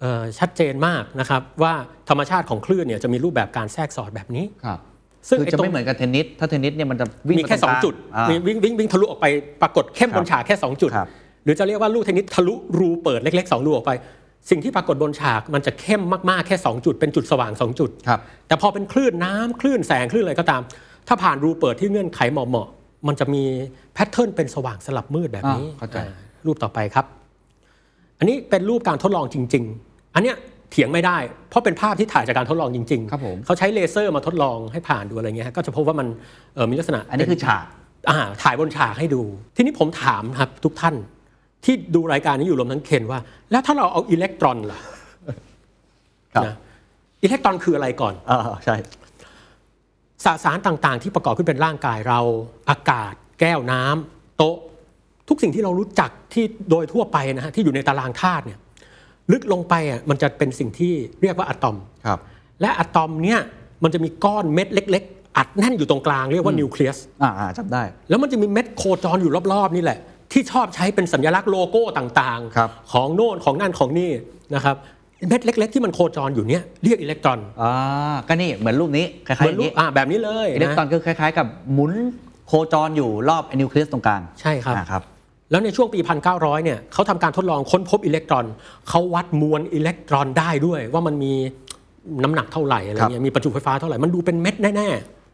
เอ่อชัดเจนมากนะครับว่าธรรมชาติของคลื่นเนี่ยจะมีรูปแบบการแทรกสอดแบบนี้ครับซึ่งคือไอ้จะตรงไม่เหมือนกับเทนนิสถ้าเทนนิสเนี่ยมันจะวิ่งมีแค่ไปตร2กลาจุดอ่ามีวิ่งวิ่งวิ่งทะลุออกไปปรากฏเข้มครับบนฉากแค่ 2 จุดครับ หรือจะเรียกว่าลูกเทนนิสทะลุรูเปิดเล็กๆสองรูออกไป สิ่งที่ปรากฏบนฉากมันจะเข้มมากๆแค่ 2 จุดเป็นจุดสว่าง 2 จุดครับแต่พอเป็นคลื่นน้ำคลื่นแสงคลื่นอะไรก็ตาม ถ้าผ่านรูเปิดที่เงื่อนไขเหมาะๆมันจะมีแพทเทิร์นเป็นสว่างสลับมืดแบบนี้อ่าเข้าใจอ่ารูปต่อไปครับ อันนี้เป็นรูปการทดลองจริง ๆ อันเนี้ยเถียงไม่ได้ เพราะเป็นภาพที่ถ่ายจากการทดลองจริงๆครับผมเขาใช้เลเซอร์มาทดลองให้ผ่านดูอะไรเงี้ยฮะก็จะพบว่ามันเอ่อมีลักษณะ อันนี้คือฉากอ่าถ่ายบนฉากให้ดู ทีนี้ผมถามครับทุกท่าน ที่ดูรายการนี้อยู่รวมทั้งเคนว่า แล้วถ้าเราเอาอิเล็กตรอนล่ะครับนะอิเล็กตรอนคืออะไรก่อนอ่าใช่สสารต่างๆ ที่ประกอบขึ้นเป็นร่างกายเราอากาศ แก้วน้ำโต๊ะ ทุกสิ่งที่เรารู้จักที่โดยทั่วไปนะฮะที่อยู่ในตารางธาตุเนี่ยลึกลงไปอะมันจะเป็นสิ่งที่เรียกว่าอะตอมครับ และอะตอมเนี่ยมันจะมีก้อนเม็ดเล็ก ๆ อัดแน่นอยู่ตรงกลางเรียกว่านิวเคลียสอ่าอ่าจำได้ แล้วมันจะมีเม็ดโคจรอยู่รอบๆนี่แหละ ที่ชอบใช้เป็นสัญลักษณ์โลโก้ต่างครับของโน่นของนั่นของนี่นะครับเม็ดเล็ก ๆ ที่มันโคจรอยู่เนี่ยเรียกอิเล็กตรอนอ่าก็นี่เหมือนรูปนี้คล้ายๆเหมืออนย่างรูปนี้อ่าแบบนี้เลยอิเล็กตรอนนะก็คล้ายๆ กับหมุนโคจรอยู่รอบนิวเคลียสตรงกลางใช่ครับอ่าครับแล้วในช่วงปี 1900 เนี่ยเขาทำการทดลองค้นพบอิเล็กตรอน เขาวัดมวลอิเล็กตรอนได้ด้วย ว่ามันมีน้ำหนักเท่าไหร่อะไรเงี้ย มีประจุไฟฟ้าเท่าไหร่ มันดูเป็นเม็ดแน่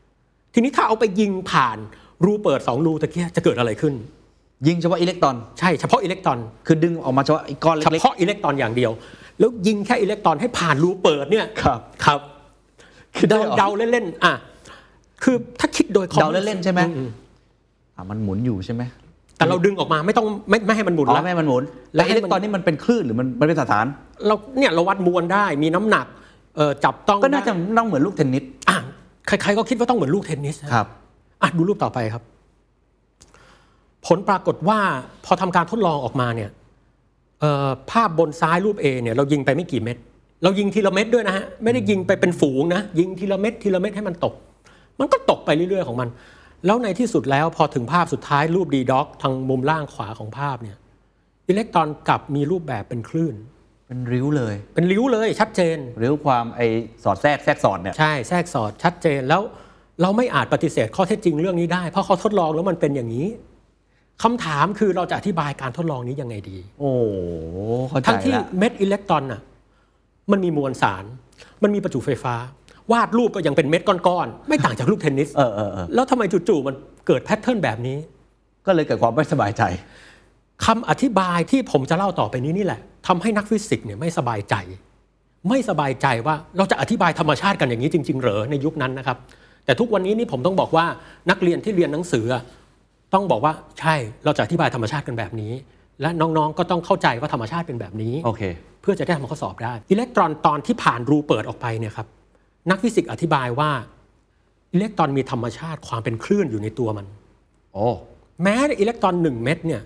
ๆ ทีนี้ถ้าเอาไปยิงผ่านรูเปิด 2 รูตะเกียจะเกิดอะไรขึ้น ยิงเฉพาะอิเล็กตรอน ใช่เฉพาะอิเล็กตรอน คือดึงออกมาเฉพาะไอ้ก้อนเฉเล็กพาะอิเล็กตรอนอย่างเดียว แล้วยิงแค่อิเล็กตรอนให้ผ่านรูเปิดเนี่ยครับครับคือได้เดาเหรอเดาเล่นๆอะคือถ้าคิดโดยๆเดา common เล่นๆใช่ไหมอืมอ่ามันหมุนอยู่ใช่ไหมแต่เราดึงออกมาไม่ต้องไม่ไม่ให้มันหมุนอ๋อแล้วไม่ให้มันหมุน แล้แล้ววให้อิมันเล็กตรอนนี่มันเป็นคลื่นหรือมันมันเป็นสถาน เราเนี่ยเราวัดมวลได้มีน้ำหนักเอ่อจับต้องก็น่าจะได้ต้องเหมือนลูกเทนนิสอะใครๆก็คิดว่าต้องเหมือนลูกเทนนิสนะครับอะดูรูปต่อไปครับ ผลปรากฏว่าพอทำการทดลองออกมาเนี่ยเอ่อภาพบนซ้ายรูป A เนี่ยเรายิงไปไม่กี่เม็ดเรายิงทีละเม็ดด้วยนะฮะไม่ได้ยิงไปเป็นฝูงนะยิงทีละเม็ดทีละเม็ดให้มันตก มันก็ตกไปเรื่อยๆของมัน แล้วในที่สุดแล้วพอถึงภาพสุดท้ายรูปดีด็อกทางมุมล่างขวาของภาพเนี่ยอิเล็กตรอนกลับมีรูปแบบเป็นคลื่น เป็นริ้วเลย เป็นริ้วเลยชัดเจนริ้วความไอสอดแทรกแทรกสอดเนี่ยใช่แทรกสอดชัดเจนแล้วเราไม่อาจปฏิเสธข้อเท็จจริงเรื่องนี้ได้ เพราะเขาทดลองแล้วมันเป็นอย่างนี้ คำถามคือเราจะอธิบายการทดลองนี้ยังไงดี โอ้เข้าใจทั้งที่ละเม็ดอิเล็กตรอนน่ะมันมีมวลสาร มันมีประจุไฟฟ้า วาดรูปก็ยังเป็นเม็ดก้อนๆ ไม่ต่างจากลูกเทนนิส เออเออเออแล้วทำไมจู่ๆมันเกิด pattern แบบนี้ ก็เลยเกิดความไม่สบายใจ คำอธิบายที่ผมจะเล่าต่อไปนี้นี่แหละทำให้นักฟิสิกส์เนี่ยไม่สบายใจ ไม่สบายใจว่าเราจะอธิบายธรรมชาติกันอย่างนี้จริง ๆ เหรอในยุคนั้นนะครับ แต่ทุกวันนี้นี่ผมต้องบอกว่านักเรียนที่เรียนหนังสืออะ ต้องบอกว่าใช่เราจะอธิบายธรรมชาติกันแบบนี้ และน้องๆก็ต้องเข้าใจว่าธรรมชาติเป็นแบบนี้ โอเค เพื่อจะได้ทำข้อสอบได้ อิเล็กตรอนตอนที่ผ่านรูเปิดออกไปเนี่ยครับนักฟิสิกส์อธิบายว่าอิเล็กตรอนมีธรรมชาติความเป็นคลื่นอยู่ในตัวมัน โอ้ แม้อิเล็กตรอนหนึ่งเม็ดเนี่ย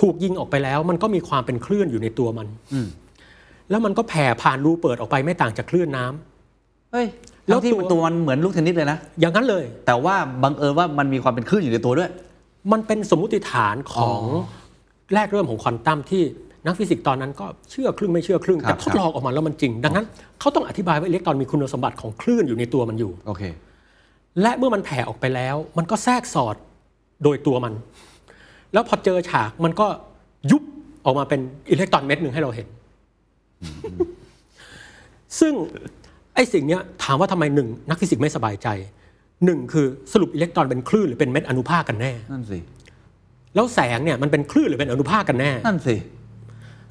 ถูกยิงออกไปแล้วมันก็มีความเป็นคลื่นอยู่ในตัวมัน อืม แล้วมันก็แผ่ผ่านรูเปิดออกไปไม่ต่างจากคลื่นน้ำ เฮ้ยแล้แล้ววที่ตัว ตัวมันเหมือนลูกเทนนิสเลยนะ อย่างนั้นเลย แต่ว่าบังเอิญว่ามันมีความเป็นคลื่นอยู่ในตัวด้วย มันเป็นสมมุติฐานของอ๋อแรกเริ่มของควอนตัมที่นักฟิสิกส์ตอนนั้นก็เชื่อครึ่งไม่เชื่อครึ่งครับแต่ทดลองออกมาแล้วมันจริง ดังนั้นเขาต้องอธิบายว่าอิเล็กตรอนมีคุณสมบัติของคลื่นอยู่ในตัวมันอยู่โอเคและเมื่อมันแผ่ออกไปแล้ว มันก็แทรกสอดโดยตัวมัน แล้วพอเจอฉากมันก็ยุบออกมาเป็นอิเล็กตรอนเม็ดหนึ่งให้เราเห็น ซึ่งไอ้สิ่งเนี้ยถามว่าทำไมหนึ่งนักฟิสิกส์ไม่สบายใจ หนึ่งคือสรุปอิเล็กตรอนเป็นคลื่นหรือเป็นเม็ดอนุภาคกันแน่ นั่นสิ แล้วแสงเนี่ยมันเป็นคลื่นหรือเป็นอนุภาคกันแน่ นั่นสิ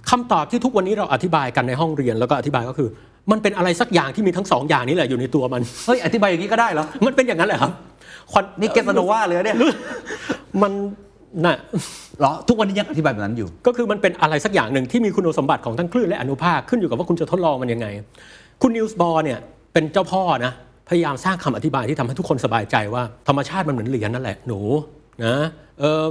คำตอบที่ทุกวันนี้เราอธิบายกันในห้องเรียนแล้วก็อธิบายก็คือ มันเป็นอะไรสักอย่างที่มีทั้งสองอย่างนี้แหละอยู่ในตัวมัน เฮ้ย อธิบายอย่างนี้ก็ได้เหรอ มันเป็นอย่างนั้นแหละครับควันนี่เกสโนวาเลยเนี่ย มันน่ะเหรอทุกวันนี้ยังอธิบายแบบนั้นอยู่ ก็คือมันเป็นอะไรสักอย่างหนึ่งที่มีคุณสมบัติของทั้งคลื่นและอนุภาคขึ้นอยู่กับว่าคุณจะทดลองมันยังไง คุณนิวส์บอร์เนี่ยเป็นเจ้าพ่อนะ พยายามสร้างคำอธิบายที่ทำให้ทุกคนสบายใจว่า ธรรมชาติมันเหมือนเหรียญนั่นแหละหนูนะเออ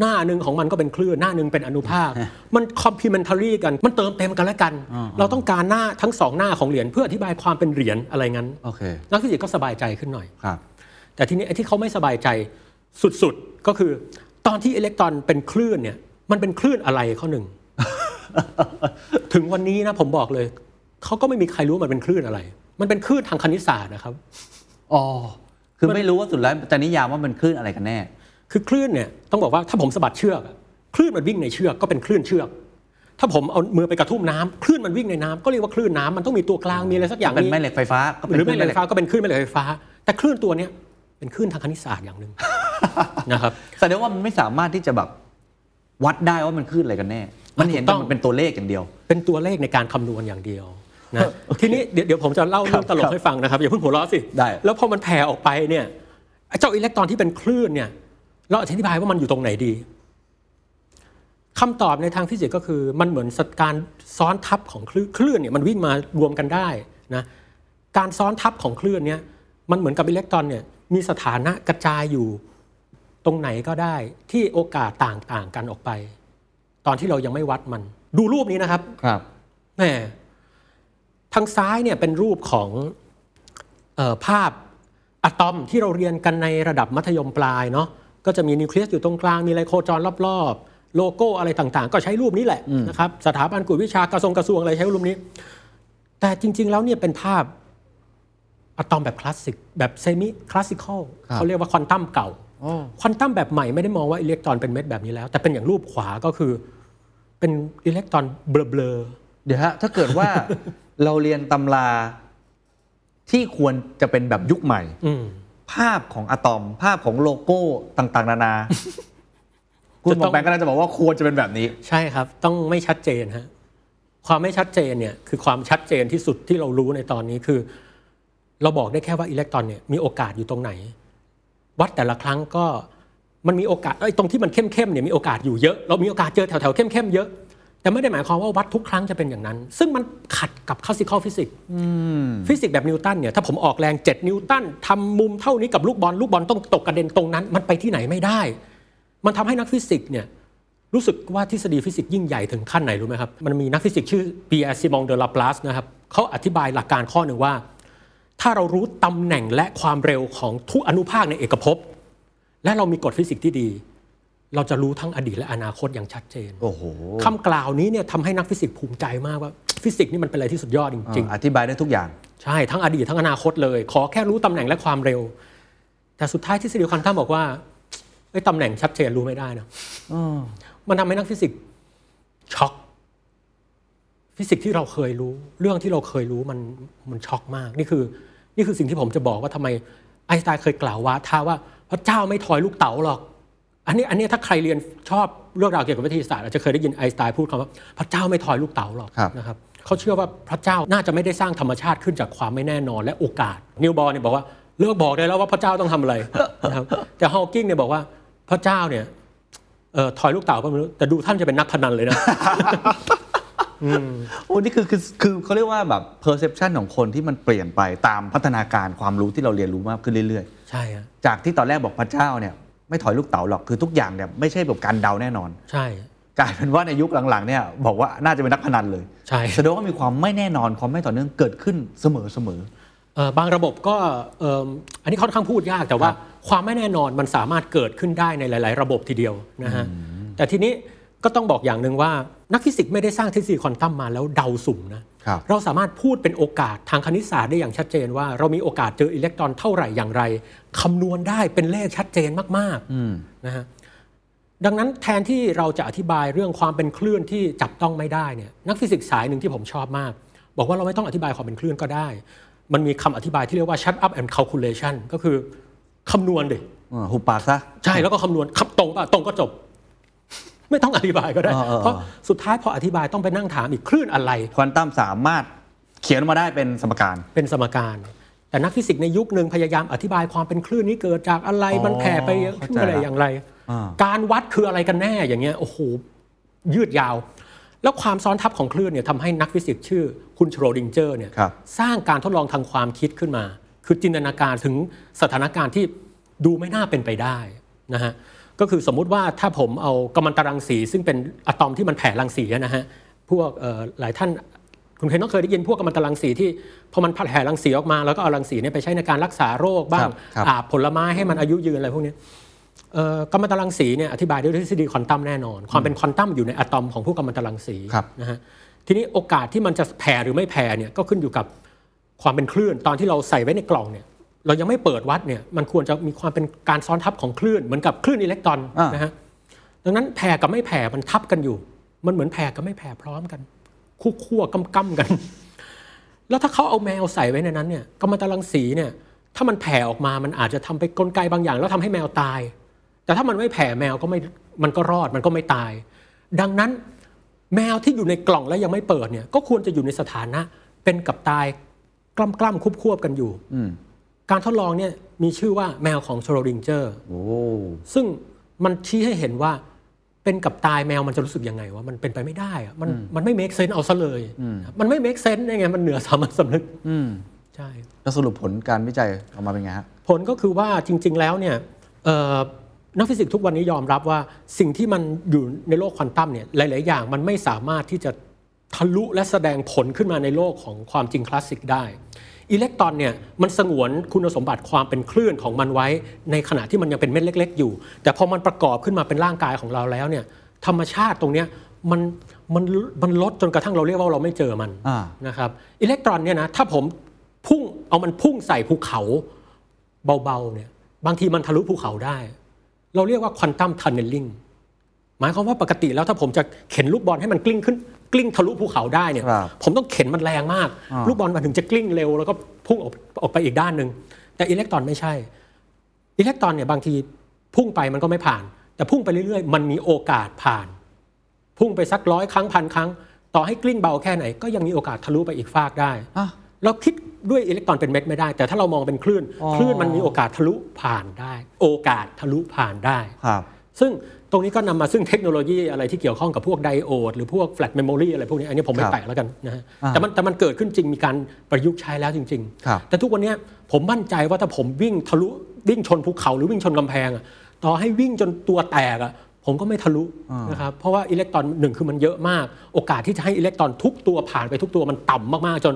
หน้าหนึ่งของมันก็เป็นคลื่นหน้าหนึ่งเป็นอนุภาค มัน complementary กัน มันเติมเต็มกันและกันอ่าเราต้องการหน้าทั้งสองหน้าของเหรียญเพื่ออธิบายความเป็นเหรียญอะไรงั้นโอเคนักฟิสิกส์ก็สบายใจขึ้นหน่อยครับแต่ทีนี้ไอ้ที่เขาไม่สบายใจสุดๆก็คือ ตอนที่อิเล็กตรอนเป็นคลื่นเนี่ยมันเป็นคลื่นอะไรข้อหนึ่ง ถึงวันนี้นะผมบอกเลยเขาก็ไม่มีใครรู้ว่ามันเป็นคลื่นอะไร มันเป็นคลื่นทางคณิตศาสตร์นะครับอ๋อคือไม่รู้ว่าสุดแล้วจะนิยามว่ามันคลื่นอะไรกันแน่ คือคลื่นเนี่ยต้องบอกว่าถ้าผมสะบัดเชือกอะคลื่นมันวิ่งในเชือกก็เป็นคลื่นเชือก ถ้าผมเอามือไปกระทุ่มน้ำคลื่นมันวิ่งในน้ำก็เรียกว่าคลื่นน้ำมันต้องมีตัวกลางมีอะไรสักอย่างเป็นแม่เหล็กไฟฟ้าก็เป็นหรือแม่เหล็กคไฟฟ้าก็เป็นคลื่นแม่เหล็กไฟฟ้า แต่คลื่นตัวเนี้ยเป็นคลื่นทางคณิตศาสตร์อย่างหนึ่งนะครับแสดงว่ามันไม่สามารถที่จะแบบวัดได้ว่ามันคลื่นอะไรกันแน่ มันเห็นถูกต้แต่องมันเป็นตัวเลขอย่างเดียว เป็นตัวเลขในการคำนวณอย่างเดียว นะทีนี้เดี๋ยวเดี๋ยวผมจะเล่าเรื่องตลครักบให้ฟังนะครับอย่าเพิ่งหัวเราะสิได้ แล้วพอมันแผ่ออกไปเนี่ยไอ้เจ้าอิเล็กตรอนที่เป็นคลื่นเนี่ยเราอธิบายว่ามันอยู่ตรงไหนดีคำตอบในทางฟิสิกส์ก็คือมันเหมือนการซ้อนทับของคลื่นคลื่นเนี่ยมันวิ่งมารวมกันได้นะการซ้อนทับของคลื่นเนี่ยมันเหมือนกับอิเล็กตรอนเนี่ยมีสถานะกระจายอยู่ตรงไหนก็ได้ที่โอกาสต่างๆกันออกไป ตอนที่เรายังไม่วัดมัน ดูรูปนี้นะครับครับแหม ทางซ้ายเนี่ยเป็นรูปของเออภาพอะตอมที่เราเรียนกันในระดับมัธยมปลายเนาะก็จะมีนิวเคลียสอยู่ตรงกลางมีไลโคจรรอบๆ โลโก้อะไรต่างๆ ก็ใช้รูปนี้แหละนะครับสถาบันกุฎวิชากระทรวงกระทรวงอะไรใช้รูปนี้ แต่จริง ๆ แล้วเนี่ยเป็นภาพอะตอมแบบคลาสสิกแบบ semi-classical ครับเขาเรียกว่าควอนตัมเก่าโอ้ควอนตัมแบบใหม่ไม่ได้มองว่าอิเล็กตรอนเป็นเม็ดแบบนี้แล้ว แต่เป็นอย่างรูปขวาก็คือเป็นอิเล็กตรอนเบลอๆเดี๋ยวฮะถ้าเกิดว่า เราเรียนตำราที่ควรจะเป็นแบบยุคใหม่อืมภาพของอะตอม ภาพของโลโก้ต่างๆ นานา คุณหมจะต้อองแบงค์ก็น่าจะบอกว่าควรจะเป็นแบบนี้ ใช่ครับ ต้องไม่ชัดเจนฮะความไม่ชัดเจนเนี่ยคือความชัดเจนที่สุดที่เรารู้ในตอนนี้คือ เราบอกได้แค่ว่าอิเล็กตรอนเนี่ยมีโอกาสอยู่ตรงไหน วัดแต่ละครั้งก็มันมีโอกาสไอ้ยตรงที่มันเข้มๆเนี่ยมีโอกาสอยู่เยอะ เรามีโอกาสเจอแถวๆเข้มๆเยอะ แต่ไม่ได้หมายความว่าวัดทุกครั้งจะเป็นอย่างนั้น ซึ่งมันขัดกับ classical physics ฟิสิกส์แบบนิวตันเนี่ยถ้าผมออกแรง 7 นิวตันทำมุมเท่านี้กับลูกบอลลูกบอลต้องตกกระเด็นตรงนั้น มันไปที่ไหนไม่ได้ มันทำให้นักฟิสิกส์เนี่ยรู้สึกว่าทฤษฎีฟิสิกส์ยิ่งใหญ่ถึงขั้นไหนรู้ไหมครับ มันมีนักฟิสิกส์ชื่อปีแอร์ซิมงเดอ ลาปลาสนะครับเขาอธิบายหลักการข้อหนึ่งว่า ถ้าเรารู้ตำแหน่งและความเร็วของทุกอนุภาคในเอกภพและเรามีกฎฟิสิกส์ที่ดี เราจะรู้ทั้งอดีตและอนาคตอย่างชัดเจนโอ้โหคำกล่าวนี้เนี่ยทำให้นักฟิสิกส์ภูมิใจมากว่าฟิสิกส์นี่มันเป็นอะไรที่สุดยอดจริงอ่าอธิบายได้ทุกอย่างๆใช่ทั้งอดีตทั้งอนาคตเลย ขอแค่รู้ตำแหน่งและความเร็ว แต่สุดท้ายทฤษฎีควอนตัมบอกว่าไอ้ยตำแหน่งชัดเจนรู้ไม่ได้นะมันทำให้นักฟิสิกส์ช็อกฟิสิกส์ที่เราเคยรู้ เรื่องที่เราเคยรู้มันมันช็อกมาก นี่คือ นี่คือสิ่งที่ผมจะบอกว่าทำไมไอน์สไตน์เคยกล่าวว่าถ้าว่าพระเจ้าไม่ทอยลูกเต๋าหรอก อันนี้อันนี้ถ้าใครเรียนชอบเรื่องราวเกี่ยวกับวิทยาศาสตร์อาจจะเคยได้ยินไอน์สไตน์พูดคำว่าพระเจ้าไม่ทอยลูกเต๋าหรอกครับ นะครับเขาเชื่อว่าพระเจ้าน่าจะไม่ได้สร้างธรรมชาติขึ้นจากความไม่แน่นอนและโอกาส นีลส์ บอร์เนี่ยบอกว่าเลิกบอกได้แล้วว่าพระเจ้าต้องทำอะไรนะครับแต่ฮอว์กิงเนี่ยบอกว่าพระเจ้าเนี่ยเอ่อทอยลูกเต๋าก็ไม่รู้แต่ดูท่านจะเป็นนักพนันเลยนะ โอ้นี่คือคือคือเขาเรียกว่าแบบ perception ของคนที่มันเปลี่ยนไปตามพัฒนาการความรู้ที่เราเรียนรู้มากขึ้นเรื่อย ใช่ฮะ ๆ จากที่ตอนแรกบอกพระเจ้าเนี่ย ไม่ถอยลูกเต๋าหรอกคือทุกอย่างเนี่ยไม่ใช่แบบการเดาแน่นอน ใช่ กลายเป็นว่าในยุคหลังๆเนี่ยบอกว่าน่าจะเป็นนักพนันเลยใช่แสดงว่ามีความไม่แน่นอนความไม่ต่อเนื่องเกิดขึ้นเสมอเสมอ เอ่อบางระบบก็เอิ่มอันนี้ค่อนข้างพูดยากแต่ว่าความไม่แน่นอนมันสามารถเกิดขึ้นได้ในหลาย ๆ ระบบทีเดียวนะฮะแต่ทีนี้ก็ต้องบอกอย่างหนึ่งว่านักฟิสิกส์ไม่ได้สร้างทฤษฎีควอนตัมมาแล้วเดาสุ่มนะครับ เราสามารถพูดเป็นโอกาสทางคณิตศาสตร์ได้อย่างชัดเจนว่า เรามีโอกาสเจออิเล็กตรอนเท่าไหร่อย่างไรคำนวณได้เป็นเลขชัดเจนมากๆนะฮะดังนั้นแทนที่เราจะอธิบายเรื่องความเป็นคลื่นที่จับต้องไม่ได้เนี่ยนักฟิสิกส์สายหนึ่งที่ผมชอบมาก บอกว่าเราไม่ต้องอธิบายความเป็นคลื่นก็ได้ มันมีคำอธิบายที่เรียกว่า shut up and calculation ก็คือคำนวณดิอ่าหุบปากซะใช่แล้วก็คำนวณคำตรงป่ะตรงก็จบ ไม่ต้องอธิบายก็ได้เออเออเออเพราะสุดท้ายพออธิบายต้องไปนั่งถามอีกคลื่นอะไร ควอนตัมสามารถเขียนออกมาได้เป็นสมการ เป็นสมการ แต่นักฟิสิกส์ในยุคหนึ่งพยายามอธิบายความเป็นคลื่นนี้เกิดจากอะไรอ๋อมันแผ่ไปเข้าขึ้นใจอะไรละอย่างไรอ่าการวัดคืออะไรกันแน่อย่างเงี้ยโอ้โหยืดยาว แล้วความซ้อนทับของคลื่นเนี่ยทำให้นักฟิสิกส์ชื่อคุณโชรดิงเจอร์เนี่ยครับสร้างการทดลองทางความคิดขึ้นมา คือจินตนาการถึงสถานการณ์ที่ดูไม่น่าเป็นไปได้นะฮะ ก็คือสมมุติว่าถ้าผมเอากัมมันตรังสี ซึ่งเป็นอะตอมที่มันแผ่รังสีอะนะฮะพวกเอ่อหลายท่านคุณเคนต้องเคยได้ยินพวกกัมมันตรังสีที่พอมันแผ่รังสีออกมาแล้วก็เอารังสีเนี่ยไปใช้ในการรักษาโรคบ้าครังบครับอาบผลไม้ให้มันอายุยืนอะไรพวกเนี้ยเอ่อกัมมันตรังสีเนี่ยอธิบายด้วยทฤษฎีควอนตัมแน่นอน ความเป็นควอนตัมอยู่ในอะตอมของพวกกัมมันตรังสีครับนะฮะทีนี้โอกาสที่มันจะแผ่หรือไม่แผ่เนี่ยก็ขึ้นอยู่กับความเป็นคลื่นตอนที่เราใส่ไว้ในกล่องเนี่ย เรายังไม่เปิดวัดเนี่ยมันควรจะมีความเป็นการซ้อนทับของคลื่นเหมือนกับคลื่นอิเล็กตรอนอ่านนะฮะดังนั้นแผ่กับไม่แผ่มันทับกันอยู่ มันเหมือนแผ่กับไม่แผ่พร้อมกัน คู่คั่วกำกำกัน แล้วถ้าเขาเอาแมวใส่ไว้ในนั้นเนี่ยกัมมันตรังสีเนี่ยถ้ามันแผ่ออกมามันอาจจะทำไปกลไกบางอย่าง แล้วทำให้แมวตาย แต่ถ้ามันไม่แผ่แมวก็ไม่มันก็รอดมันก็ไม่ตาย ดังนั้นแมวที่อยู่ในกล่องแล้วยังไม่เปิดเนี่ยก็ควรจะอยู่ในสถานะเป็นกับตายกล้ำกล้ำคุบควบกันอยู่อืม การทดลองเนี่ยมีชื่อว่าแมวของโชโรดิงเจอร์โอ้ซึ่งมันชี้ให้เห็นว่าเป็นกับตายแมวมันจะรู้สึกยังไงว่ามันเป็นไปไม่ได้อะมันมันไม่ make sense เอาซะเลย มันไม่ make sense ได้ไงมันเหนือสามัญสำนึกอืมใช่แล้วสรุปผลการวิจัยออกมาเป็นไงฮะผลก็คือว่าจริง ๆ แล้วเนี่ยเอ่อนักฟิสิกส์ทุกวันนี้ยอมรับว่าสิ่งที่มันอยู่ในโลกควอนตัมเนี่ยหลาย ๆ อย่างมันไม่สามารถที่จะทะลุและแสดงผลขึ้นมาในโลกของความจริงคลาสสิกได้ อิเล็กตรอนเนี่ยมันสงวนคุณสมบัติความเป็นคลื่นของมันไว้ ในขณะที่มันยังเป็นเม็ดเล็ก ๆ อยู่ แต่พอมันประกอบขึ้นมาเป็นร่างกายของเราแล้วเนี่ยธรรมชาติตรงเนี้ยมันมันมันลดจนกระทั่งเราเรียกว่าเราไม่เจอมันอ่านะครับอิเล็กตรอนเนี่ยนะถ้าผมพุ่งเอามันพุ่งใส่ภูเขาเบาๆเนี่ยบางทีมันทะลุภูเขาได้ เราเรียกว่าควอนตัมทันเนลลิงหมายความว่าปกติแล้วถ้าผมจะเข็นลูกบอลให้มันกลิ้งขึ้น กลิ้งทะลุภูเขาได้เนี่ยครับผมต้องเข็นมันแรงมาก อ่าลูกบอลมันถึงจะกลิ้งเร็วแล้วก็พุ่งออกออกไปอีกด้านหนึ่งแต่อิเล็กตรอนไม่ใช่ อิเล็กตรอนเนี่ยบางทีพุ่งไปมันก็ไม่ผ่าน แต่พุ่งไปเรื่อยๆ มันมีโอกาสผ่าน พุ่งไปสักร้อยครั้งพันครั้ง ต่อให้กลิ้งเบาแค่ไหน ก็ยังมีโอกาสทะลุไปอีกฟากได้ อะ เราคิดด้วยอิเล็กตรอนเป็นเม็ดไม่ได้ แต่ถ้าเรามองเป็นคลื่น อ๋อ คลื่นมันมีโอกาสทะลุผ่านได้ โอกาสทะลุผ่านได้ ครับ ซึ่ง ตรงนี้ก็นำมาซึ่งเทคโนโลยีอะไรที่เกี่ยวข้องกับพวกไดโอดหรือพวก flash memory อะไรพวกนี้อันนี้ผมไม่ครับแตะแล้วกันนะฮะอ่าแต่มันแต่มันเกิดขึ้นจริงมีการประยุกต์ใช้แล้วจริงครับๆแต่ทุกวันเนี้ยผมมั่นใจว่าถ้าผมวิ่งทะลุวิ่งชนภูเขาหรือวิ่งชนกำแพงอะต่อให้วิ่งจนตัวแตกอะผมก็ไม่ทะลุอ่านนะครับเพราะว่าอิเล็กตรอนหนึ่งคือมันเยอะมาก โอกาสที่จะให้อิเล็กตรอนทุกตัวผ่านไปทุกตัวมันต่ำมากๆจน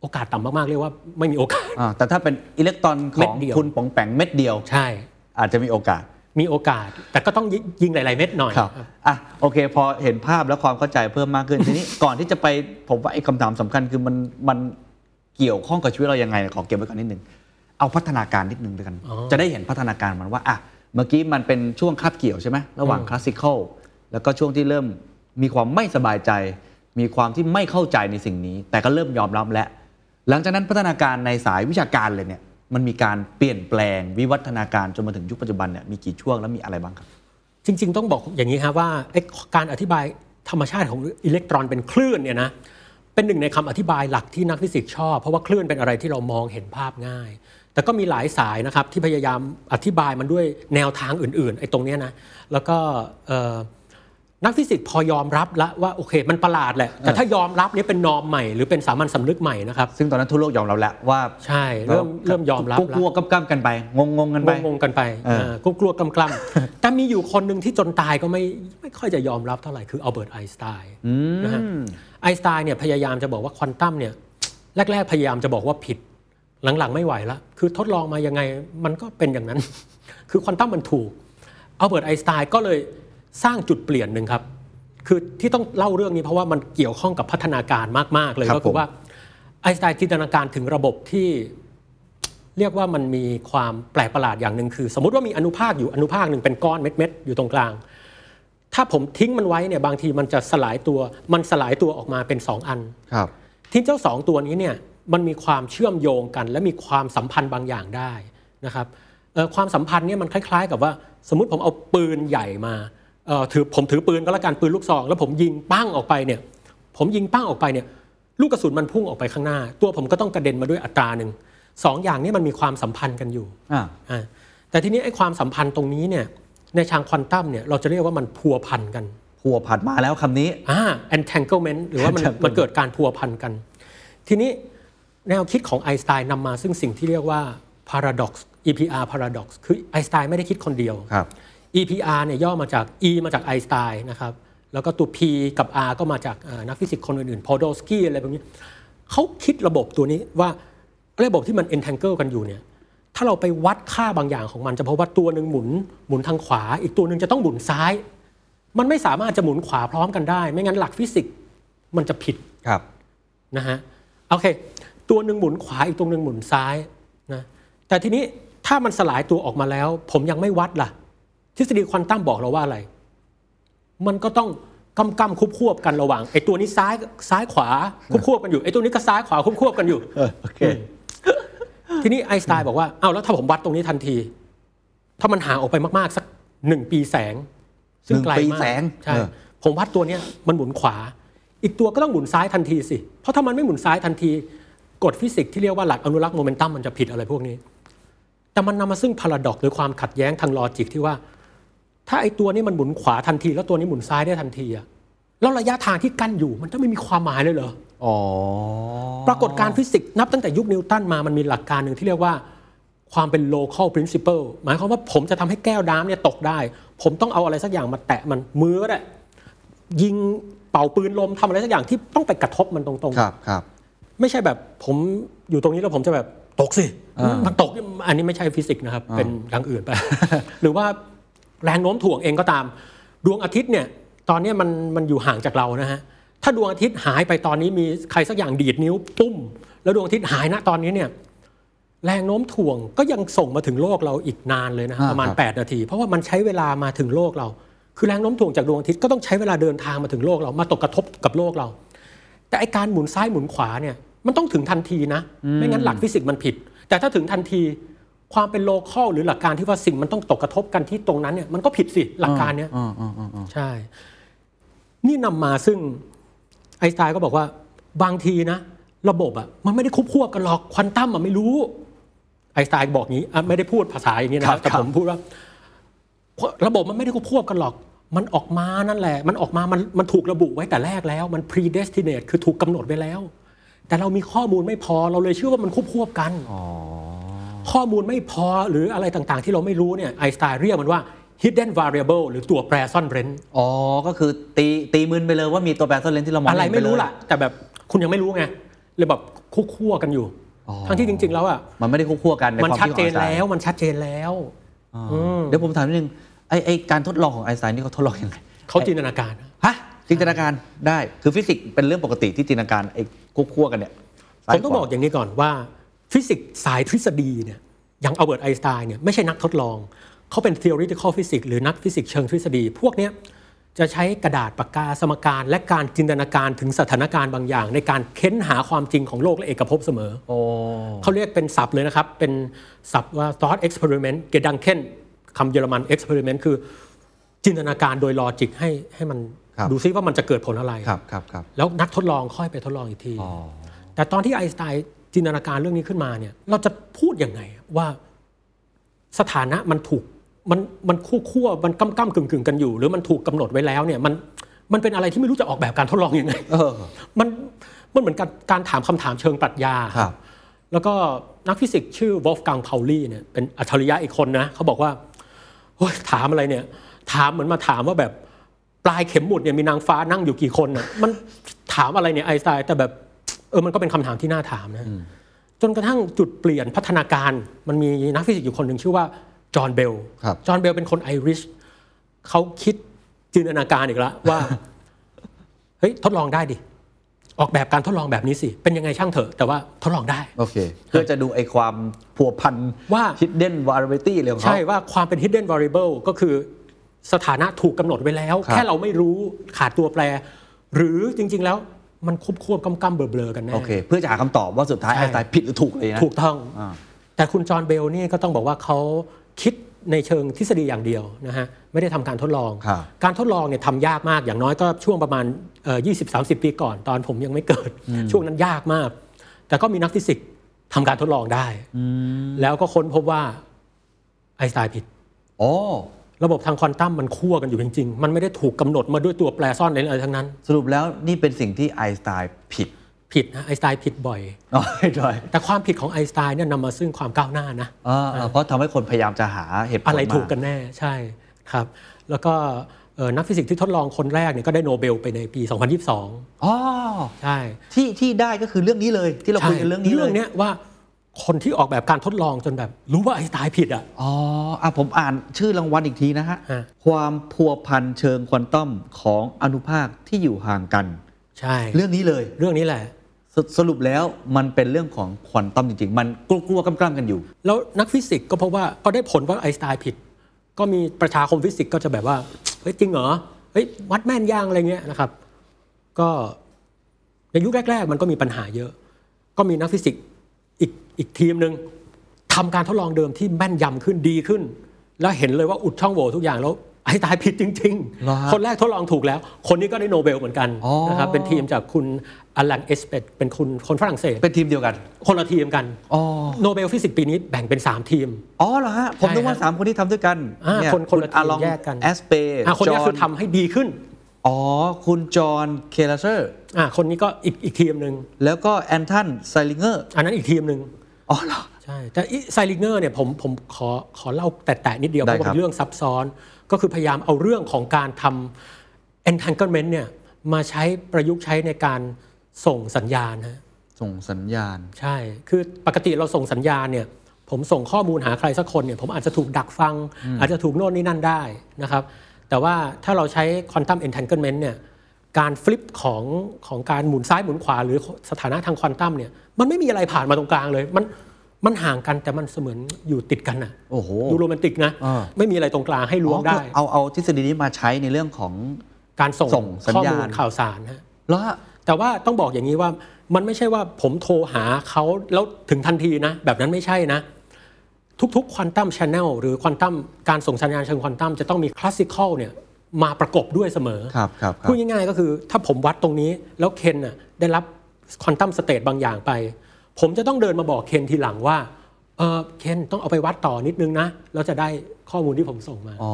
โอกาสต่ำมากๆเรียกว่าไม่มีโอกาสอ่าแต่ถ้าเป็นอิเล็กตรอนขเม็อดงเดียวคุณป๋องแปงเม็ดเดียวใช่ อาจจะมีโอกาส มีโอกาส แต่ก็ต้องยิงหลาย ๆ เม็ดหน่อยครับอะโอเค พอเห็นภาพแล้วความเข้าใจเพิ่มมากขึ้นทีนี้ก่อนที่จะไปผมว่าไอ้คำถามสำคัญคือมันมันเกี่ยวข้องกับชีวิตเรายังไงขอเก็บไว้ก่อนนิดนึงเอาพัฒนาการนิดนึงด้วยกันอ๋อจะได้เห็นพัฒนาการมันว่าอะเมื่อกี้มันเป็นช่วงคาบเกี่ยวใช่ไหมระหว่างอืมคลาสสิคอลแล้วก็ช่วงที่เริ่มมีความไม่สบายใจ มีความที่ไม่เข้าใจในสิ่งนี้ แต่ก็เริ่มยอมรับแล้วหลังจากนั้นพัฒนาการในสายวิชาการเลยเนี่ย มันมีการเปลี่ยนแปลงวิวัฒนาการจนมาถึงยุคปัจจุบันเนี่ยมีกี่ช่วงแล้วมีอะไรบ้างครับ จริง ๆ ต้องบอกอย่างนี้ครับว่าการอธิบายธรรมชาติของอิเล็กตรอนเป็นคลื่นเนี่ยนะเป็นหนึ่งในคำอธิบายหลักที่นักฟิสิกส์ชอบ เพราะว่าคลื่นเป็นอะไรที่เรามองเห็นภาพง่าย แต่ก็มีหลายสายนะครับที่พยายามอธิบายมันด้วยแนวทางอื่นๆไอ้ตรงเนี้ยนะแล้วก็ นักฟิสิกส์พอยอมรับแล้วว่าโอเค มันประหลาดแหละ แต่ถ้ายอมรับเนี่ยเป็น norm ใหม่หรือเป็นสามัญสำนึกใหม่นะครับ ซึ่งตอนนั้นทั่วโลกยอมรับแล้วว่าใช่เริ่มเริ่มยอมรับกแล้วลัวๆกำๆกันไป งงๆกันไปงงๆกันไปเออเออก็กลัวกำกล้ำแต่มีอยู่คนหนึ่งที่จนตายก็ไม่ไม่ค่อยจะยอมรับเท่าไหร่คืออัลเบิร์ตไอน์สไตน์อืมนะฮะไอน์สไตน์เนี่ยพยายามจะบอกว่าควอนตัมเนี่ยแรกๆพยายามจะบอกว่าผิดหลังๆไม่ไหวละคือทดลองมายังไงมันก็เป็นอย่างนั้น คือควอนตัมมันถูกอัลเบิร์ตไอน์สไตน์ก็เลย สร้างจุดเปลี่ยนหนึ่งครับ คือที่ต้องเล่าเรื่องนี้เพราะว่ามันเกี่ยวข้องกับพัฒนาการมากๆเลยครับก็คือผมว่าไอน์สไตน์จินตนาการถึงระบบที่เรียกว่ามันมีความแปลกประหลาดอย่างหนึ่งคือ สมมติว่ามีอนุภาคอยู่อนุภาคหนึ่งเป็นก้อนเม็ดๆอยู่ตรงกลาง ถ้าผมทิ้งมันไว้เนี่ยบางทีมันจะสลายตัวมันสลายตัวออกมาเป็น 2 อันครับทิ้งเจ้าสองตัวนี้เนี่ยมันมีความเชื่อมโยงกัน และมีความสัมพันธ์บางอย่างได้นะครับเอ่อความสัมพันธ์เนี่ยมันคล้าย ๆ กับว่า สมมุติผมเอาปืนใหญ่มาเอ่อ ถือผมถือปืนก็แล้วกันปืนลูกซองแล้วผมยิงปั้งออกไปเนี่ย ผมยิงปั้งออกไปเนี่ย ลูกกระสุนมันพุ่งออกไปข้างหน้า ตัวผมก็ต้องกระเด็นมาด้วยอัตราหนึ่งสองอย่างนี้มันมีความสัมพันธ์กันอยู่อ่าอ่าแต่ทีนี้ไอ้ความสัมพันธ์ตรงนี้เนี่ยในทางควอนตัมเนี่ยเราจะเรียกว่ามันพัวพันกันพัวผัดมาแล้วคำนี้อ่า entanglement หรือว่ามัน Entanglement มันเกิดการพัวพันกัน ทีนี้แนวคิดของไอน์สไตน์นำมาซึ่งสิ่งที่เรียกว่า paradox EPR paradox คือไอน์สไตน์ไม่ได้คิดคนเดียวครับ EPR เนี่ยย่อมาจาก E มาจากไอน์สไตน์นะครับแล้วก็ตัว P กับ R ก็มาจากเอ่อนักฟิสิกส์คนอื่นๆ Podolsky อะไรแบบนี้เขาคิดระบบตัวนี้ว่าระบบที่มัน entangle กันอยู่เนี่ยถ้าเราไปวัดค่าบางอย่างของมันจะพบว่าตัวหนึ่งหมุนหมุนทางขวา อีกตัวหนึ่งจะต้องหมุนซ้าย มันไม่สามารถจะหมุนขวาพร้อมกันได้ ไม่งั้นหลักฟิสิกส์มันจะผิดครับนะฮะโอเค ตัวหนึ่งหมุนขวาอีกตัวหนึ่งหมุนซ้ายนะแต่ทีนี้ถ้ามันสลายตัวออกมาแล้ว ผมยังไม่วัดล่ะ ทฤษฎีควอนตัมบอกเราว่าอะไร มันก็ต้องกำกำคุบควบกันระหว่างไอ้ตัวนี้ซ้ายซ้ายขวาคุบควบกันอยู่ไอ้ตัวนี้ก็ซ้ายขวาคุบควบกันอยู่โอเคทีนี้ไอน์สไตน์บอกว่าอ้าวแล้วถ้าผมวัดตรงนี้ทันที ถ้ามันห่างออกไปมากๆ สักหนึ่งปีแสง ซึ่งไกลหนึ่งปีมากแสงใช่เออผมวัดตัวเนี้ยมันหมุนขวา อีกตัวก็ต้องหมุนซ้ายทันทีสิ เพราะถ้ามันไม่หมุนซ้ายทันทีกฎฟิสิกส์ที่เรียกว่าหลักอนุรักษ์โมเมนตัมมันจะผิดอะไรพวกนี้ แต่มันนำมาซึ่ง paradox หรือความขัดแย้งทาง logic ที่ว่า ถ้าไอ้ตัวนี้มันหมุนขวาทันที แล้วตัวนี้หมุนซ้ายได้ทันทีอะแล้วระยะทางที่กั้นอยู่มันจะไม่มีความหมายเลยเหรออ๋อปรากฏการณ์ฟิสิกส์นับตั้งแต่ยุคนิวตันมามันมีหลักการหนึ่งที่เรียกว่าความเป็น local principle หมายความว่าผมจะทำให้แก้วน้ำเนี่ยตกได้ ผมต้องเอาอะไรสักอย่างมาแตะมันมือก็ได้ยิงเป่าปืนลมทำอะไรสักอย่างที่ต้องไปกระทบมันตรงครับครับๆไม่ใช่แบบผมอยู่ตรงนี้แล้วผมจะแบบตกสิอ่ามัมันตกอันนี้ไม่ใช่ฟิสิกส์นะครับอ่าเป็นอย่างอื่นไป หรือว่า แรงโน้มถ่วงเองก็ตาม ดวงอาทิตย์เนี่ยตอนเนี้ยมันมันอยู่ห่างจากเรานะฮะถ้าดวงอาทิตย์หายไปตอนนี้มีใครสักอย่างดีดนิ้วปุ้ม แล้วดวงอาทิตย์หายนะตอนนี้เนี่ยแรงโน้มถ่วงก็ยังส่งมาถึงโลกเราอีกนานเลยนะอ่าประมาณครับ8นาที เพราะว่ามันใช้เวลามาถึงโลกเรา คือแรงโน้มถ่วงจากดวงอาทิตย์ก็ต้องใช้เวลาเดินทางมาถึงโลกเรามาตกกระทบกับโลกเรา แต่ไอการหมุนซ้ายหมุนขวาเนี่ยมันต้องถึงทันทีนะ ไม่งั้นหลักฟิสิกส์มันผิด แต่ถ้าถึงทันที ความเป็นโลคอลหรือหลักการที่ว่าสิ่งมันต้องตกกระทบกันที่ตรงนั้นเนี่ยมันก็ผิดสิหลักการเนี้ยอ่าอ่าอ่าอ่าใช่ นี่นำมาซึ่งไอน์สไตน์ก็บอกว่าบางทีนะ ระบบอะมันไม่ได้คุบควบกันหรอกควอนตัมอะไม่รู้ ไอน์สไตน์บอกงี้อะไม่ได้พูดภาษาอย่างนี้นะครับแต่ผมพูดว่า ระบบมันไม่ได้ควบควบกันหรอก มันออกมานั่นแหละ มันออกมามันมันถูกระบุไว้แต่แรกแล้ว มัน predestinate คือถูกกำหนดไว้แล้ว แต่เรามีข้อมูลไม่พอเราเลยเชื่อว่ามันควบควบกัน ข้อมูลไม่พอหรืออะไรต่างๆ ที่เราไม่รู้เนี่ยไอน์สไตน์เรียกมันว่า hidden variable หรือตัวแปรซ่อนเร้น อ๋อ ก็คือตีตีมึนไปเลยว่ามีตัวแปรซ่อนเลนที่เรามองอะไรเห็นปไม่รู้เลยล่ะ แต่แบบคุณยังไม่รู้ไงเลยแบบคู่คั่วกันอยู่อ๋อทั้งที่จริง ๆ แล้วอะมันไม่ได้ควบคู่กันในมันความชัดคิดขเจองนไอน์สไตแล้วน์มันชัดเจนแล้วอ่าอืมเดี๋ยวผมถามนิดนึงไอไอการทดลองของไอน์สไตน์นี่เขาทดลองยังไงเขาจินตนาการฮะจินตนาการได้คือฟิสิกส์เป็นเรื่องปกติที่จินตนาการไอ้ควบคู่กันเนี่ยซ้าผยมต้องขวบอกอย่างนี้ก่อนว่า ฟิสิกส์สายทฤษฎีเนี่ยอย่างอัลเบิร์ตไอน์สไตน์เนี่ยไม่ใช่นักทดลอง เขาเป็น theoretical physics หรือนักฟิสิกส์เชิงทฤษฎี พวกเนี้ยจะใช้กระดาษปากกาสมการ และการจินตนาการถึงสถานการณ์บางอย่าง ในการค้นหาความจริงของโลกและเอกภพเสมอโอ้เขาเรียกเป็นศัพท์เลยนะครับ เป็นศัพท์ว่า thought experiment Gedanken คำเยอรมัน experiment คือจินตนาการโดย logic ให้ให้มันครับดูซิว่ามันจะเกิดผลอะไรครับครับครับแล้วนักทดลองค่อยไปทดลองอีกทีอ๋อแต่ตอนที่ไอน์สไตน์ จินตนาการเรื่องนี้ขึ้นมาเนี่ยเราจะพูดยังไงว่าสถานะมันถูกมันมันคู่คั่วมันก้ำก้ำกึ่งกึ่งกันอยู่ หรือมันถูกกำหนดไว้แล้วเนี่ยมันมันเป็นอะไรที่ไม่รู้จะออกแบบการทดลองยังไงเออมันมันเหมือนการการถามคำถามเชิงปรัชญาครับแล้วก็นักฟิสิกส์ชื่อวอลฟกังพาวลีเนี่ยเป็นอัจฉริยะอีกคนนะเขาบอกว่าโอ้ยถามอะไรเนี่ย ถามเหมือนมาถามว่าแบบปลายเข็มหมุดเนี่ยมีนางฟ้านั่งอยู่กี่คนน่ะมันถามอะไรเนี่ยไอน์สไตน์แต่แบบ เออมันก็เป็นคำถามที่น่าถามนะจนกระทั่งจุดเปลี่ยนพัฒนาการมันมีนักฟิสิกส์อยู่คนหนึ่งชื่อว่าจอห์นเบลครับจอห์นเบลเป็นคนไอริชเขาคิดจินตนาการอีกแล้วว่าเฮ้ยทดลองได้ดิออกแบบการทดลองแบบนี้สิ เป็นยังไงช่างเถอะ แต่ว่าทดลองได้ โอเค เพื่อจะดูไอ้ความผัวพันว่า hidden variability อะไรของเขาใช่ว่าความเป็น hidden variable ก็คือสถานะถูกกำหนดไว้แล้วครับแค่เราไม่รู้ขาดตัวแปร หรือจริง ๆ แล้ว มันควบควบกำกำเบลอๆกันแน่โอเค เพื่อจะหาคำตอบว่าสุดท้ายใช่ไอน์สไตน์ผิดหรือถูกเลยนะถูกต้อง อ่า แต่คุณจอห์นเบลนี่ก็ต้องบอกว่าเขาคิดในเชิงทฤษฎีอย่างเดียวนะฮะไม่ได้ทำการทดลอง ครับ การทดลองเนี่ยทำยากมากอย่างน้อยก็ช่วงประมาณเอ่อ20-30 ปีก่อน ตอนผมยังไม่เกิด ช่วงนั้นยากมาก แต่ก็มีนักฟิสิกส์ทำการทดลองได้ แล้วก็ค้นพบว่าไอน์สไตน์ผิด อ๋อ ระบบทางควอนตัมมันคั่วกันอยู่จริง ๆ มันไม่ได้ถูกกำหนดมาด้วยตัวแปรซ่อนอะไรทั้งนั้น สรุปแล้วนี่เป็นสิ่งที่ไอน์สไตน์ผิดผิดนะไอน์สไตน์ผิดบ่อยอ๋อใช่แต่ความผิดของไอน์สไตน์เนี่ยนำมาซึ่งความก้าวหน้านะอ่าอ่าเพราะทำให้คนพยายามจะหาเหตุผลอะไรมาถูกกันแน่ใช่ครับ แล้วก็เอ่อนักฟิสิกส์ที่ทดลองคนแรกเนี่ยก็ได้โนเบลไปในปี 2022 อ๋อ ใช่ ที่ที่ได้ก็คือเรื่องนี้เลยที่เราคุยกันเรื่องนี้เลยเรื่องเนี้ยว่า คนที่ออกแบบการทดลองจนแบบ รู้ว่าไอน์สไตน์ผิดอะ อ๋ออะผมอ่านชื่อรางวัลอีกทีนะฮะ ฮะ ความพัวพันเชิงควอนตัมของอนุภาคที่อยู่ห่างกัน ใช่ เรื่องนี้เลยเรื่องนี้แหละ สสรุปแล้วมันเป็นเรื่องของควอนตัมจริง ๆ มันคั่วๆก้ำๆกันอยู่ แล้วนักฟิสิกส์ก็เพราะว่าก็ได้ผลว่าไอน์สไตน์ผิด ก็มีประชาคมฟิสิกส์ก็จะแบบว่า เฮ้ยจริงเหรอเฮ้ยวัดแม่นยังอะไรเงี้ยนะครับ ก็ในยุคแรก ๆ มันก็มีปัญหาเยอะ ก็มีนักฟิสิกส์ อีกอีกทีมหนึ่งทำการทดลองเดิมที่แม่นยำขึ้นดีขึ้น แล้วเห็นเลยว่าอุดช่องโหว่ทุกอย่างแล้วไอน์สไตน์ผิดจริงเหรอฮะๆคนแรกทดลองถูกแล้ว คนนี้ก็ได้โนเบลเหมือนกันอ๋อนะครับเป็นทีมจากคุณอลันแอสเปคเป็นคุณคนฝรั่งเศส เป็นทีมเดียวกัน คนละทีมกันอ๋อโนเบลฟิสิกส์ปีนี้แบ่งเป็น 3 ทีม อ๋อเหรอฮะ ผมนึกว่าใช่ฮะสามคนที่ทำด้วยกันอ่าเยคนคนละทีมอาลองแยกกันแอสเปอะคนนี้คือทำให้ดีขึ้น อ๋อ คุณจอห์นเคลเซอร์อะคนนี้ก็อีกอีกทีมหนึ่งแล้วก็แอนทันไซลิงเกอร์อันนั้นอีกทีมหนึ่ง อ๋อเหรอ ใช่ แต่ไซลิงเกอร์เนี่ยผมผมขอขอเล่าแตะๆนิดเดียว ได้ราะว่าครับเป็นเรื่องซับซ้อน ก็คือพยายามเอาเรื่องของการทำ entanglement เนี่ยมาใช้ประยุกต์ใช้ในการส่งสัญญาณฮะ ส่งสัญญาณ ใช่ คือปกติเราส่งสัญญาณเนี่ย ผมส่งข้อมูลหาใครสักคนเนี่ย ผมอาจจะถูกดักฟัง อาจจะถูกโน่นนี่นั่นได้นะครับ แต่ว่าถ้าเราใช้ quantum entanglement เนี่ย การฟลิปของของการหมุนซ้ายหมุนขวา หรือสถานะทางควอนตัมเนี่ยมันไม่มีอะไรผ่านมาตรงกลางเลย มันมันห่างกันแต่มันเสมือนอยู่ติดกันน่ะโอ้โหดูโรแมนติกนะอ่าไม่มีอะไรตรงกลางให้ล้วงได้อ๋อคือเอาเอาทฤษฎีนี้มาใช้ในเรื่องของการส่งส่งสัญข้อญาณมูลข่าวสารฮะแล้วฮะแต่ว่าต้องบอกอย่างนี้ว่ามันไม่ใช่ว่าผมโทรหาเขาแล้วถึงทันทีนะ แบบนั้นไม่ใช่นะ ทุกๆควอนตัมช n นลหรือควอนตัมการส่งสัญญาณเชิงควอนตัมจะต้องมี classical เนี่ย มาประกบด้วยเสมอครับครับครับพูดง่ายๆก็คือถ้าผมวัดตรงนี้แล้วเคนน่ะได้รับควอนตัม state บางอย่างไป ผมจะต้องเดินมาบอกเคนทีหลังว่าเออเคนต้องเอาไปวัดต่อนิดนึงนะแล้วจะได้ข้อมูลที่ผมส่งมาอ๋อ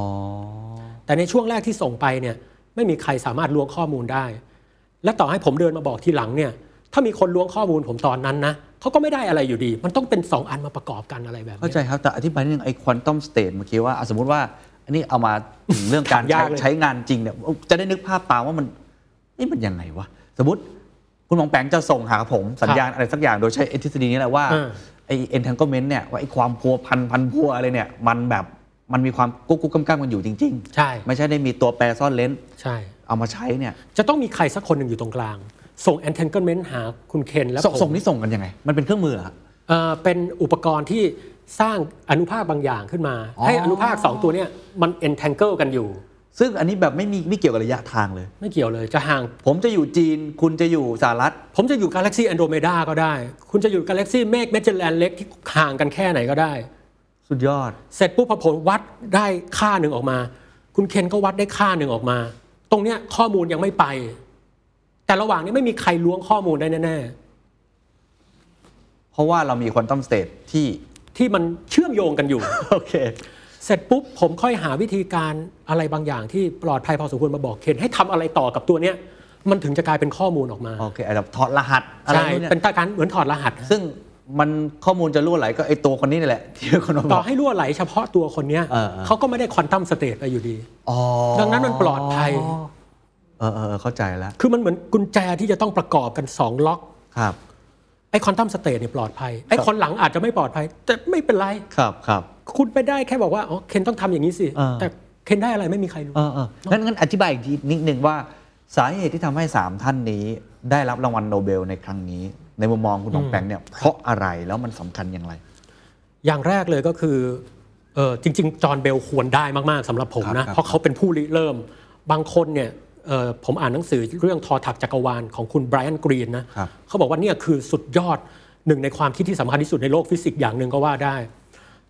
แต่ในช่วงแรกที่ส่งไปเนี่ยไม่มีใครสามารถล้วงข้อมูลได้ และต่อให้ผมเดินมาบอกทีหลังเนี่ยถ้ามีคนล้วงข้อมูลผมตอนนั้นนะเขาก็ไม่ได้อะไรอยู่ดี มันต้องเป็น 2 อันมาประกอบกันอะไรแบบนี้ข้านี้ใจครับ แต่อธิบายนิดนึงไอ้ควอนตัม state เมื่อกี้ว่าอะสมมติว่า อันนี้เอามาถึงเรื่องการยาใช้กเลย ใช้งานจริงเนี่ยจะได้นึกภาพตามว่ามันนี่มันยังไงวะ สมมติคุณป๋องแป๋งจะส่งหาผมสัญญาณอะไรสักอย่างโดยใช้ไอ้ทฤษฎีนี้แหละว่าเออ ไอ้ entanglement เนี่ยว่าไอ้ความพัวพันพันพัวอะไรเนี่ยมันแบบมันมีความกึ่งกึ่งก้ำก้ำกันอยู่จริง ใช่ๆ ไม่ใช่ได้มีตัวแปรซ่อนเร้นใช่ เอามาใช้เนี่ยจะต้องมีใครสักคนหนึ่งอยู่ตรงกลาง ส่ง entanglement หาคุณเคนและส่งผมส่งนี่ส่งกันยังไง มันเป็นเครื่องมือเหรอฮะ เอ่อเป็นอุปกรณ์ที่ สร้างอนุภาคบางอย่างขึ้นมาอ๋อให้อนุภาค 2 ตัวเนี่ยมัน entangle กันอยู่ ซึ่งอันนี้แบบไม่มีไม่เกี่ยวกับระยะทางเลย ไม่เกี่ยวเลยจะห่าง ผมจะอยู่จีนคุณจะอยู่สหรัฐ ผมจะอยู่กาแล็กซี่แอนโดเมดาก็ได้ คุณจะอยู่กาแล็กซี่เมฆเมจแลนเล็กที่ห่างกันแค่ไหนก็ได้ สุดยอด เสร็จปุ๊บพอผมวัดได้ค่าหนึ่งออกมา คุณเคนก็วัดได้ค่าหนึ่งออกมา ตรงเนี้ยข้อมูลยังไม่ไป แต่ระหว่างนี้ไม่มีใครล้วงข้อมูลได้แน่เพราะว่าเรามีควอนตัมสเตทที่ๆ ที่มันเชื่อมโยงกันอยู่ โอเค เสร็จปุ๊บผมค่อยหาวิธีการอะไรบางอย่างที่ปลอดภัยพอสมควรมาบอกเคนให้ทำอะไรต่อกับตัวเนี้ยมันถึงจะกลายเป็นข้อมูลออกมาโอเคอาจจะถอดรหัสอะไรใช่นู่นเนี่ยเป็นการเหมือนถอดรหัส ซึ่งมันข้อมูลจะรั่วไหลก็ไอตัวคนนี้นี่แหละ ที่คนมาบอกต่อ ให้รั่วไหลเฉพาะตัวคนเนี้ยเออเออ เขาก็ไม่ได้ควอนตัม state ไปอยู่ดี อ๋อดังนั้นมันปลอดภัย เออเออเออเข้าใจแล้วคือมันเหมือนกุญแจที่จะต้องประกอบกัน 2 ล็อก ครับ ไอ้ควอนตัม state เนี่ยปลอดภัย ไอ้คนหลังอาจจะไม่ปลอดภัย แต่ไม่เป็นไรครับครับคุณไปได้แค่บอกว่าอ๋อเคนต้องทำอย่างนี้สิเออแต่เคนได้อะไรไม่มีใครรู้เออเอองั้นงั้นอธิบายอีกทีนิดนึงว่าสาเหตุที่ทำให้ 3 ท่านนี้ ได้รับรางวัลโนเบลในครั้งนี้ ในมุมมองคุณป๋องแป๋งเนี่ยเพราะอะไรแล้วมันสำคัญอย่างไร อย่างแรกเลยก็คือเออจริง ๆ จอห์นเบลควรได้มากๆสำหรับผมครับนะครับเพราะเขาเป็นผู้ริเริ่ม บางคนเนี่ยเอ่อ ผมอ่านหนังสือเรื่องทอถักจักรวาลของคุณไบรอันกรีนนะครับเขาบอกว่าเนี่ยคือสุดยอดหนึ่งในความคิดที่สำคัญที่สุดในโลกฟิสิกส์อย่างหนึ่งก็ว่าได้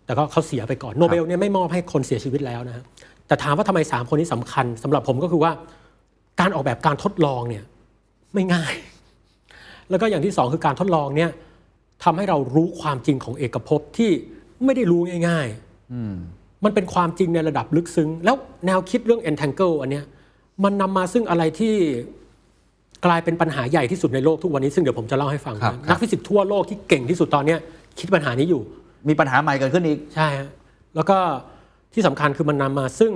แต่ก็เขาเสียไปก่อนโนเบลเนี่ยไม่มอบให้คนเสียชีวิตแล้วนะฮะแต่ถามว่าทำไมสามคนนี้สำคัญสำหรับผมก็คือว่าการออกแบบการทดลองเนี่ยไม่ง่าย แล้วก็อย่างที่สองคือการทดลองเนี่ยทำให้เรารู้ความจริงของเอกภพที่ไม่ได้รู้ง่ายๆมันเป็นความจริงในระดับลึกซึ้ง แล้วแนวคิดเรื่อง entangle อันเนี้ย มันนำมาซึ่งอะไรที่กลายเป็นปัญหาใหญ่ที่สุดในโลกทุกวันนี้ซึ่งเดี๋ยวผมจะเล่าให้ฟังครับนะครับนักฟิสิกส์ทั่วโลกที่เก่งที่สุดตอนเนี้ยคิดปัญหานี้อยู่ มีปัญหาใหม่เกิดขึ้นอีก ใช่ฮะแล้วก็ที่สำคัญคือมันนำมาซึ่ง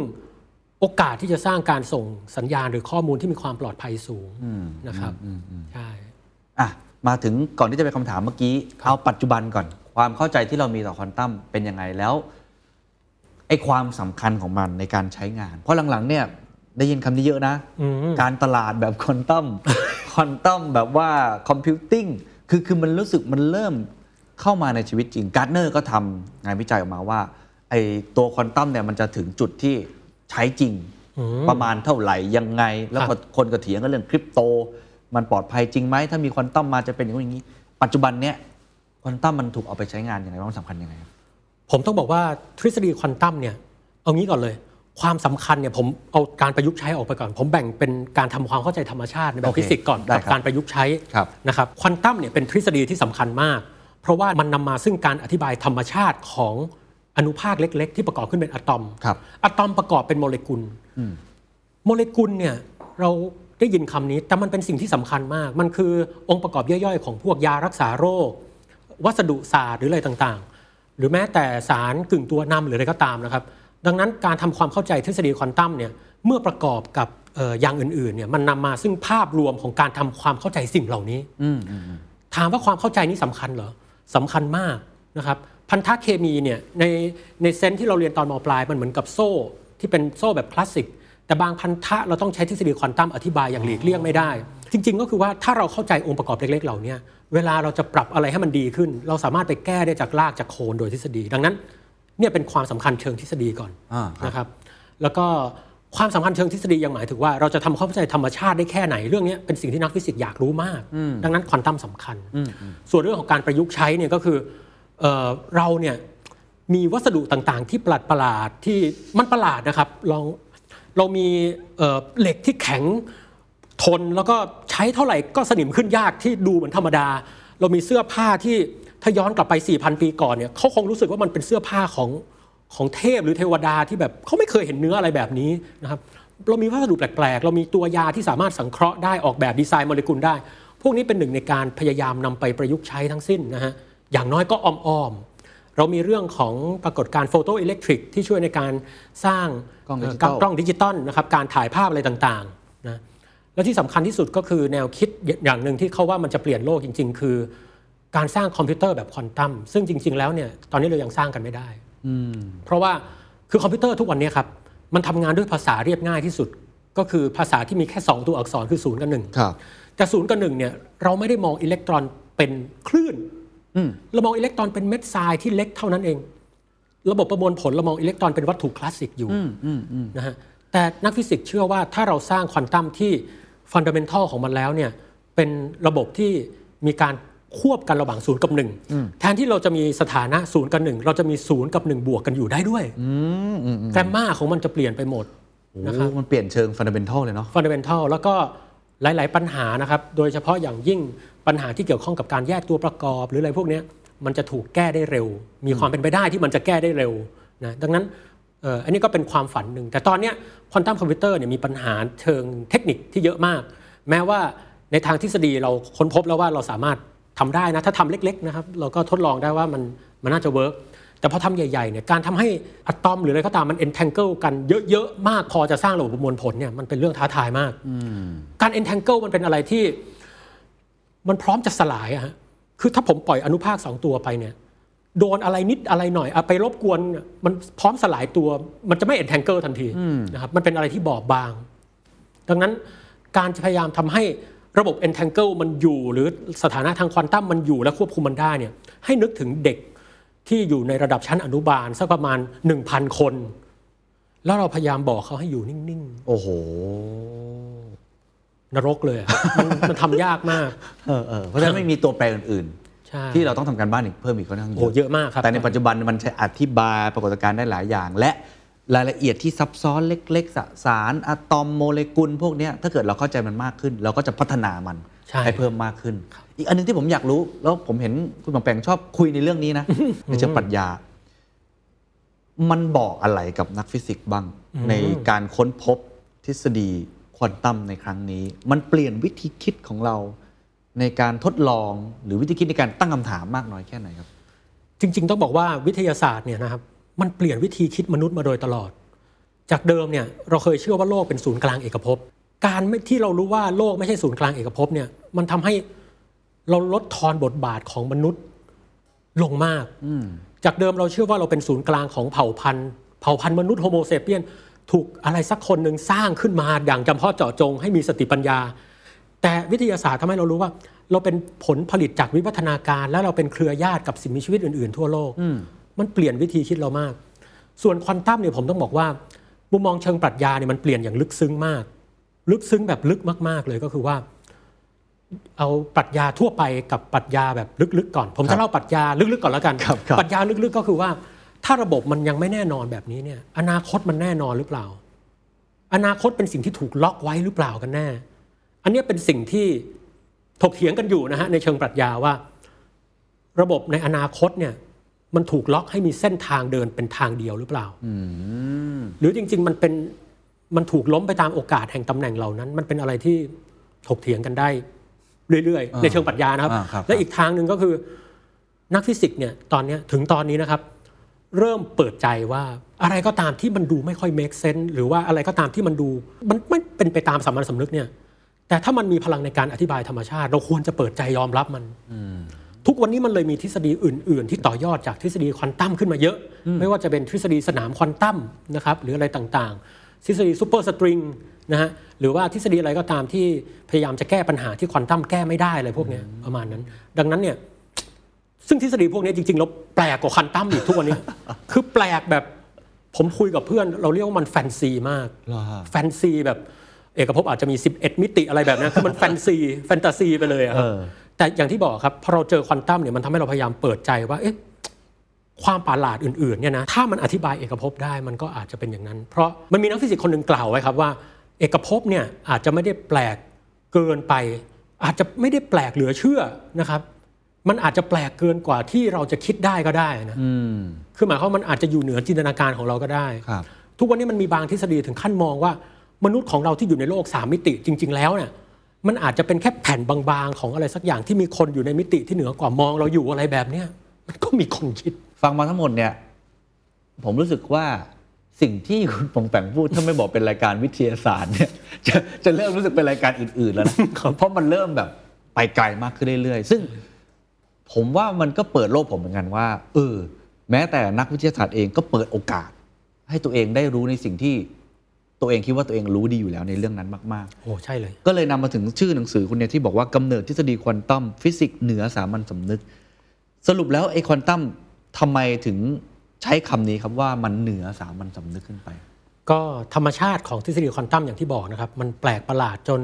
โอกาสที่จะสร้างการส่งสัญญาณหรือข้อมูลที่มีความปลอดภัยสูงนะครับใช่อะมาถึงก่อนที่จะไปคำถามเมื่อกี้เอาปัจจุบันก่อน ความเข้าใจที่เรามีต่อควอนตัมเป็นยังไงแล้วไอ้ความสำคัญของมันในการใช้งาน เพราะหลังๆเนี่ย ได้ยินคำนี้เยอะนะอืมการตลาดแบบควอนตัมควอนตัมแบบว่าcomputing คือคือมันรู้สึกมันเริ่มเข้ามาในชีวิตจริง Gartner ก็ทำงานวิจัยออกมาว่าไอ้ตัวควอนตัมเนี่ยมันจะถึงจุดที่ใช้จริงประมาณเท่าไหร่ยังไง ครับแล้วก็คนก็เถียงกันเรื่องคริปโต มันปลอดภัยจริงไหมถ้ามีควอนตัมมาจะเป็นอย่างนู้นอย่างนี้ ปัจจุบันเนี้ยควอนตัมมันถูกเอาไปใช้งานยังไงบ้างมันสำคัญยังไงครับผมต้องบอกว่าทฤษฎีควอนตัมเนี่ยเอางี้ก่อนเลย ความสำคัญเนี่ยผมเอาการประยุกต์ใช้ออกไปก่อน ผมแบ่งเป็นการทำความเข้าใจธรรมชาติในแบบฟิสิกส์ก่อนโอเคได้ครับกับการประยุกต์ใช้ครับนะครับควอนตัมเนี่ยเป็นทฤษฎีที่สำคัญมาก เพราะว่ามันนำมาซึ่งการอธิบายธรรมชาติของอนุภาคเล็ก ๆ ที่ประกอบขึ้นเป็นอะตอมครับอะตอมประกอบเป็นโมเลกุลโมเลกุลเนี่ยเราได้ยินคำนี้ แต่มันเป็นสิ่งที่สำคัญมาก มันคือองค์ประกอบย่อยๆ ของพวกยารักษาโรค วัสดุศาสตร์หรืออะไรต่างๆ หรือแม้แต่สารกึ่งตัวนำหรืออะไรก็ตามนะครับ ดังนั้นการทำความเข้าใจทฤษฎีควอนตัมเนี่ยเมื่อประกอบกับอออย่างอื่นๆเนี่ยมันนำมาซึ่งภาพรวมของการทำความเข้าใจสิ่งเหล่านี้ถามว่าความเข้าใจนี้สำคัญเหรอสำคัญมากนะครับพันธะเคมีเนี่ยในในเซนที่เราเรียนตอนมปลายมันเหมือนกับโซ่ที่เป็นโซ่แบบคลาสสิกแต่บางพันธะเราต้องใช้ทฤษฎีควอนตัมอธิบายอย่างหลีกเลี่ยงไม่ได้ จริง ๆ ก็คือว่าถ้าเราเข้าใจองค์ประกอบเล็กๆเหล่านี้เวลาเราจะปรับอะไรให้มันดีขึ้น เราสามารถไปแก้ได้จากรากจากโคนโดยทฤษฎี ดังนั้น เนี่ยเป็นความสำคัญเชิงทฤษฎีก่อนอ่าครับนะครับ แล้วก็ความสำคัญเชิงทฤษฎียังหมายถึงว่าเราจะทำความเข้าใจธรรมชาติได้แค่ไหนเรื่องนี้เป็นสิ่งที่นักฟิสิกส์อยากรู้มาก ดังนั้นควอนตัมสำคัญ ส่วนเรื่องของการประยุกต์ใช้เนี่ยก็คือเอ่อเราเนี่ยมีวัสดุต่างๆ ที่ประหลาดประหลาดๆที่มันประหลาดนะครับลองเรามีเอ่อเหล็กที่แข็งทนแล้วก็ใช้เท่าไหร่ก็สนิมขึ้นยากที่ดูเหมือนธรรมดา เรามีเสื้อผ้าที่ ถ้าย้อนกลับไป 4,000 ปีก่อนเนี่ยเขาคงรู้สึกว่ามันเป็นเสื้อผ้าของของเทพหรือเทวดาที่แบบเขาไม่เคยเห็นเนื้ออะไรแบบนี้นะครับเรามีวัสดุแปลกๆ เรามีตัวยาที่สามารถสังเคราะห์ได้ออกแบบดีไซน์โมเลกุลได้ พวกนี้เป็นหนึ่งในการพยายามนำไปประยุกต์ใช้ทั้งสิ้นนะฮะอย่างน้อยก็อ้อมๆเรามีเรื่องของปรากฏการณ์โฟโตอิเล็กทริกที่ช่วยในการสร้างกล้องดิจิเอ่ทัลอกล้องดิจิตอลนะครับการถ่ายภาพอะไรต่างๆนะและที่สำคัญที่สุดก็คือแนวคิดอย่างหนึ่งที่เขาว่ามันจะเปลี่ยนโลกจริง ๆ คือ การสร้างคอมพิวเตอร์แบบควอนตัมซึ่งจริง ๆ แล้วเนี่ยตอนนี้เรายังสร้างกันไม่ได้เพราะว่าคือคอมพิวเตอร์ทุกวันนี้ครับมันทำงานด้วยภาษาเรียบง่ายที่สุด ก็คือภาษาที่มีแค่ 2 ตัวอักษรคือศูนย์กับหนึ่งครับแต่ศูนย์กับหนึ่งเนี่ยเราไม่ได้มองอิเล็กตรอนเป็นคลื่นเรามองอิเล็กตรอนเป็นเม็ดทรายที่เล็กเท่านั้นเอง ระบบประมวลผลเรามองอิเล็กตรอนเป็นวัตถุคลาสสิกอยู่นะฮะแต่นักฟิสิกส์เชื่อว่าถ้าเราสร้างควอนตัมที่ฟันดัมเ n นทัลของมันแล้วเนี่ยเป็นระบบที่มีการ ควบกันระหว่างศูนย์กับหนึ่งแทนที่เราจะมีสถานะศูนย์กับหนึ่งเราจะมีศูนย์กับหนึ่งบวกกันอยู่ได้ด้วย grammar ของมันจะเปลี่ยนไปหมดนะครับโอ้มันเปลี่ยนเชิงฟันเดเ n นทัลเลยเนาะฟันเดเ n นทัลแล้วก็หลาย ๆ ปัญหานะครับโดยเฉพาะอย่างยิ่งปัญหาที่เกี่ยวข้องกับการแยกตัวประกอบ หรืออะไรพวกเนี้ยมันจะถูกแก้ได้เร็ว มีความเป็นไปได้ที่มันจะแก้ได้เร็วนะดังนั้นเอ่ออันนี้ก็เป็นความฝันหนึ่ง แต่ตอนเนี้ควอนตัมคอมพิวเตอร์เนี่ยมีปัญหาเชิงเทคนิคที่เยอะมาก แม้ว่าในทางทฤษฎีเราค้นพบแล้วว่าเราสามารถ ทำได้นะถ้าทำเล็กๆนะครับเราก็ทดลองได้ว่ามันมันน่าจะ work แต่พอทำใหญ่ๆเนี่ยการทำให้อะตอมหรืออะไรก็ตามมัน entangle กันเยอะๆมากพอจะสร้างระบบประมวลผลเนี่ยมันเป็นเรื่องท้าทายมากการ entangle มันเป็นอะไรที่มันพร้อมจะสลายอะฮะคือถ้าผมปล่อยอนุภาคสองตัวไปเนี่ยโดนอะไรนิดอะไรหน่อยอะไปรบกวนเนี่ยมันพร้อมสลายตัว มันจะไม่ entangle ทันทีนะครับมันเป็นอะไรที่บอบบาง ดังนั้นการจะพยายามทำให้ ระบบ entangle มันอยู่หรือสถานะทางควอนตัมมันอยู่และควบคุมมันได้เนี่ยให้นึกถึงเด็กที่อยู่ในระดับชั้นอนุบาลสักประมาณ 1,000 คน แล้วเราพยายามบอกเขาให้อยู่นิ่งโอ้โหๆนรกเลยอะมันมันทำยากมาก เออเออเพราะฉะนั้นไม่มีตัวแปรอื่นใช่ ๆ ที่เราต้องทำการบ้านอีกเพิ่มอีกค่อนข้างเยโอ้อะ เยอะมากครับ แต่ในปัจจุบันมันใช้อธิบายปรากฏการณ์ได้หลายอย่าง และ รายละเอียดที่ซับซ้อนเล็กๆสสารอะตอมโมเลกุลพวกเนี้ยถ้าเกิดเราเข้าใจมันมากขึ้น เราก็จะพัฒนามันใช่ให้เพิ่มมากขึ้น อีกอันหนึงที่ผมอยากรู้ แล้วผมเห็นคุณบางแปงชอบคุยในเรื่องนี้นะในเชิงปรัชญา มันบอกอะไรกับนักฟิสิกส์บ้าง ในการค้นพบทฤษฎีควอนตัมในครั้งนี้ มันเปลี่ยนวิธีคิดของเราในการทดลองหรือวิธีคิดในการตั้งคำถามมากน้อยแค่ไหนครับ จริง ๆ ต้องบอกว่าวิทยาศาสตร์เนี่ยนะครับ มันเปลี่ยนวิธีคิดมนุษย์มาโดยตลอด จากเดิมเนี่ยเราเคยเชื่อว่าโลกเป็นศูนย์กลางเอกภพการไม่ที่เรารู้ว่าโลกไม่ใช่ศูนย์กลางเอกภพเนี่ยมันทำให้เราลดทอนบทบาทของมนุษย์ลงมากจากเดิมเราเชื่อว่าเราเป็นศูนย์กลางของเผ่าพันธุ์ เผ่าพันธุ์มนุษย์โฮโมเซเปียนถูกอะไรสักคนหนึ่งสร้างขึ้นมาอย่างจำเพาะเจาะจงให้มีสติปัญญา แต่วิทยาศาสตร์ทำให้เรารู้ว่า เราเป็นผลผลิตจากวิวัฒนาการ และเราเป็นเครือญาติกับสิ่งมีชีวิตอื่น ๆ ทั่วโลก มันเปลี่ยนวิธีคิดเรามาก ส่วนควอนตัมเนี่ยผมต้องบอกว่ามุมมองเชิงปรัชญาเนี่ยมันเปลี่ยนอย่างลึกซึ้งมาก ลึกซึ้งแบบลึกมาก ๆ เลยก็คือว่า เอาปรัชญาทั่วไปกับปรัชญาแบบลึกๆก่อน ผมครัจะบเล่าปรัชญาลึกๆก่อนแล้วกันครับครับปรัชญาลึกๆก็คือว่า ถ้าระบบมันยังไม่แน่นอนแบบนี้เนี่ย อนาคตมันแน่นอนหรือเปล่า อนาคตเป็นสิ่งที่ถูกล็อกไว้หรือเปล่ากันแน่ อันเนี้ยเป็นสิ่งที่ถกเถียงกันอยู่นะฮะในเชิงปรัชญาว่า ระบบในอนาคตเนี่ย มันถูกล็อกให้มีเส้นทางเดินเป็นทางเดียวหรือเปล่าหรือจริง ๆ มันเป็นมันถูกล้มไปตามโอกาสแห่งตำแหน่งเหล่านั้น มันเป็นอะไรที่ถกเถียงกันได้เรื่อยๆ ในเชิงปรัชญานะครับอ่าครับและอีกทางหนึ่งก็คือ นักฟิสิกส์เนี่ยตอนเนี้ยถึงตอนนี้นะครับ เริ่มเปิดใจว่าอะไรก็ตามที่มันดูไม่ค่อย make sense หรือว่าอะไรก็ตามที่มันดู มันไม่เป็นไปตามสามัญสำนึกเนี่ย แต่ถ้ามันมีพลังในการอธิบายธรรมชาติ เราควรจะเปิดใจยอมรับมัน ทุกวันนี้มันเลยมีทฤษฎีอื่น ๆ ที่ต่อยอดจากทฤษฎีควอนตัมขึ้นมาเยอะ ไม่ว่าจะเป็นทฤษฎีสนามควอนตัมนะครับหรืออะไรต่างๆ ทฤษฎีซูเปอร์สตริงนะฮะหรือว่าทฤษฎีอะไรก็ตามที่พยายามจะแก้ปัญหาที่ควอนตัมแก้ไม่ได้อะไรพวกเนี้ยประมาณนั้น ดังนั้นเนี่ยซึ่งทฤษฎีพวกนี้จริงๆแล้วแปลกกว่าควอนตัมอีกทุกวันนี้ คือแปลกแบบผมคุยกับเพื่อน เราเรียกว่ามันแฟนซีมากเหรอฮะแฟนซีแบบเอกภพอาจจะมี 11 มิติอะไรแบบนั้นคือมันแฟนซีแฟนตาซีไปเลยอะครับเออ แต่อย่างที่บอกครับพอเราเจอควอนตัมเนี่ยมันทำให้เราพยายามเปิดใจว่าเอ๊ะความประหลาดอื่นๆเนี่ยนะถ้ามันอธิบายเอกภพได้มันก็อาจจะเป็นอย่างนั้น เพราะมันมีนักฟิสิกส์คนหนึ่งกล่าวไว้ครับว่า เอกภพเนี่ยอาจจะไม่ได้แปลกเกินไป อาจจะไม่ได้แปลกเหลือเชื่อนะครับมันอาจจะแปลกเกินกว่าที่เราจะคิดได้ก็ได้นะอืมคือหมายความว่ามันอาจจะอยู่เหนือจินตนาการของเราก็ได้ครับทุกวันนี้มันมีบางทฤษฎีถึงขั้นมองว่า มนุษย์ของเราที่อยู่ในโลกสามมิติจริง ๆ แล้วเนี่ย มันอาจจะเป็นแค่แผ่นบางๆ ของอะไรสักอย่างที่มีคนอยู่ในมิติที่เหนือกว่ามองเราอยู่อะไรแบบเนี้ยมันก็มีคนคิด ฟังมาทั้งหมดเนี่ย ผมรู้สึกว่าสิ่งที่คุณปองแปงพูดถ้าไม่บอกเป็นรายการวิทยาศาสตร์เนี่ยจะจะเริ่มรู้สึกเป็นรายการอื่นๆแล้วนะเพราะมันเริ่มแบบไปไกลมากขึ้นเรื่อยๆ ซึ่งผมว่ามันก็เปิดโลกผมเหมือนกันว่าเออแม้แต่นักวิทยาศาสตร์เองก็เปิดโอกาส ให้ตัวเองได้รู้ในสิ่งที่ ตัวเองคิดว่าตัวเองรู้ดีอยู่แล้วในเรื่องนั้นมากๆ โอ้ใช่เลย ก็เลยนำมาถึงชื่อหนังสือคุณเนี่ยที่บอกว่ากำเนิดทฤษฎีควอนตัมฟิสิกส์เหนือสามัญสำนึก สรุปแล้วไอ้ควอนตัมทำไมถึงใช้คำนี้ครับว่ามันเหนือสามัญสำนึกขึ้นไป ก็ธรรมชาติของทฤษฎีควอนตัมอย่างที่บอกนะครับ มันแปลกประหลาดจน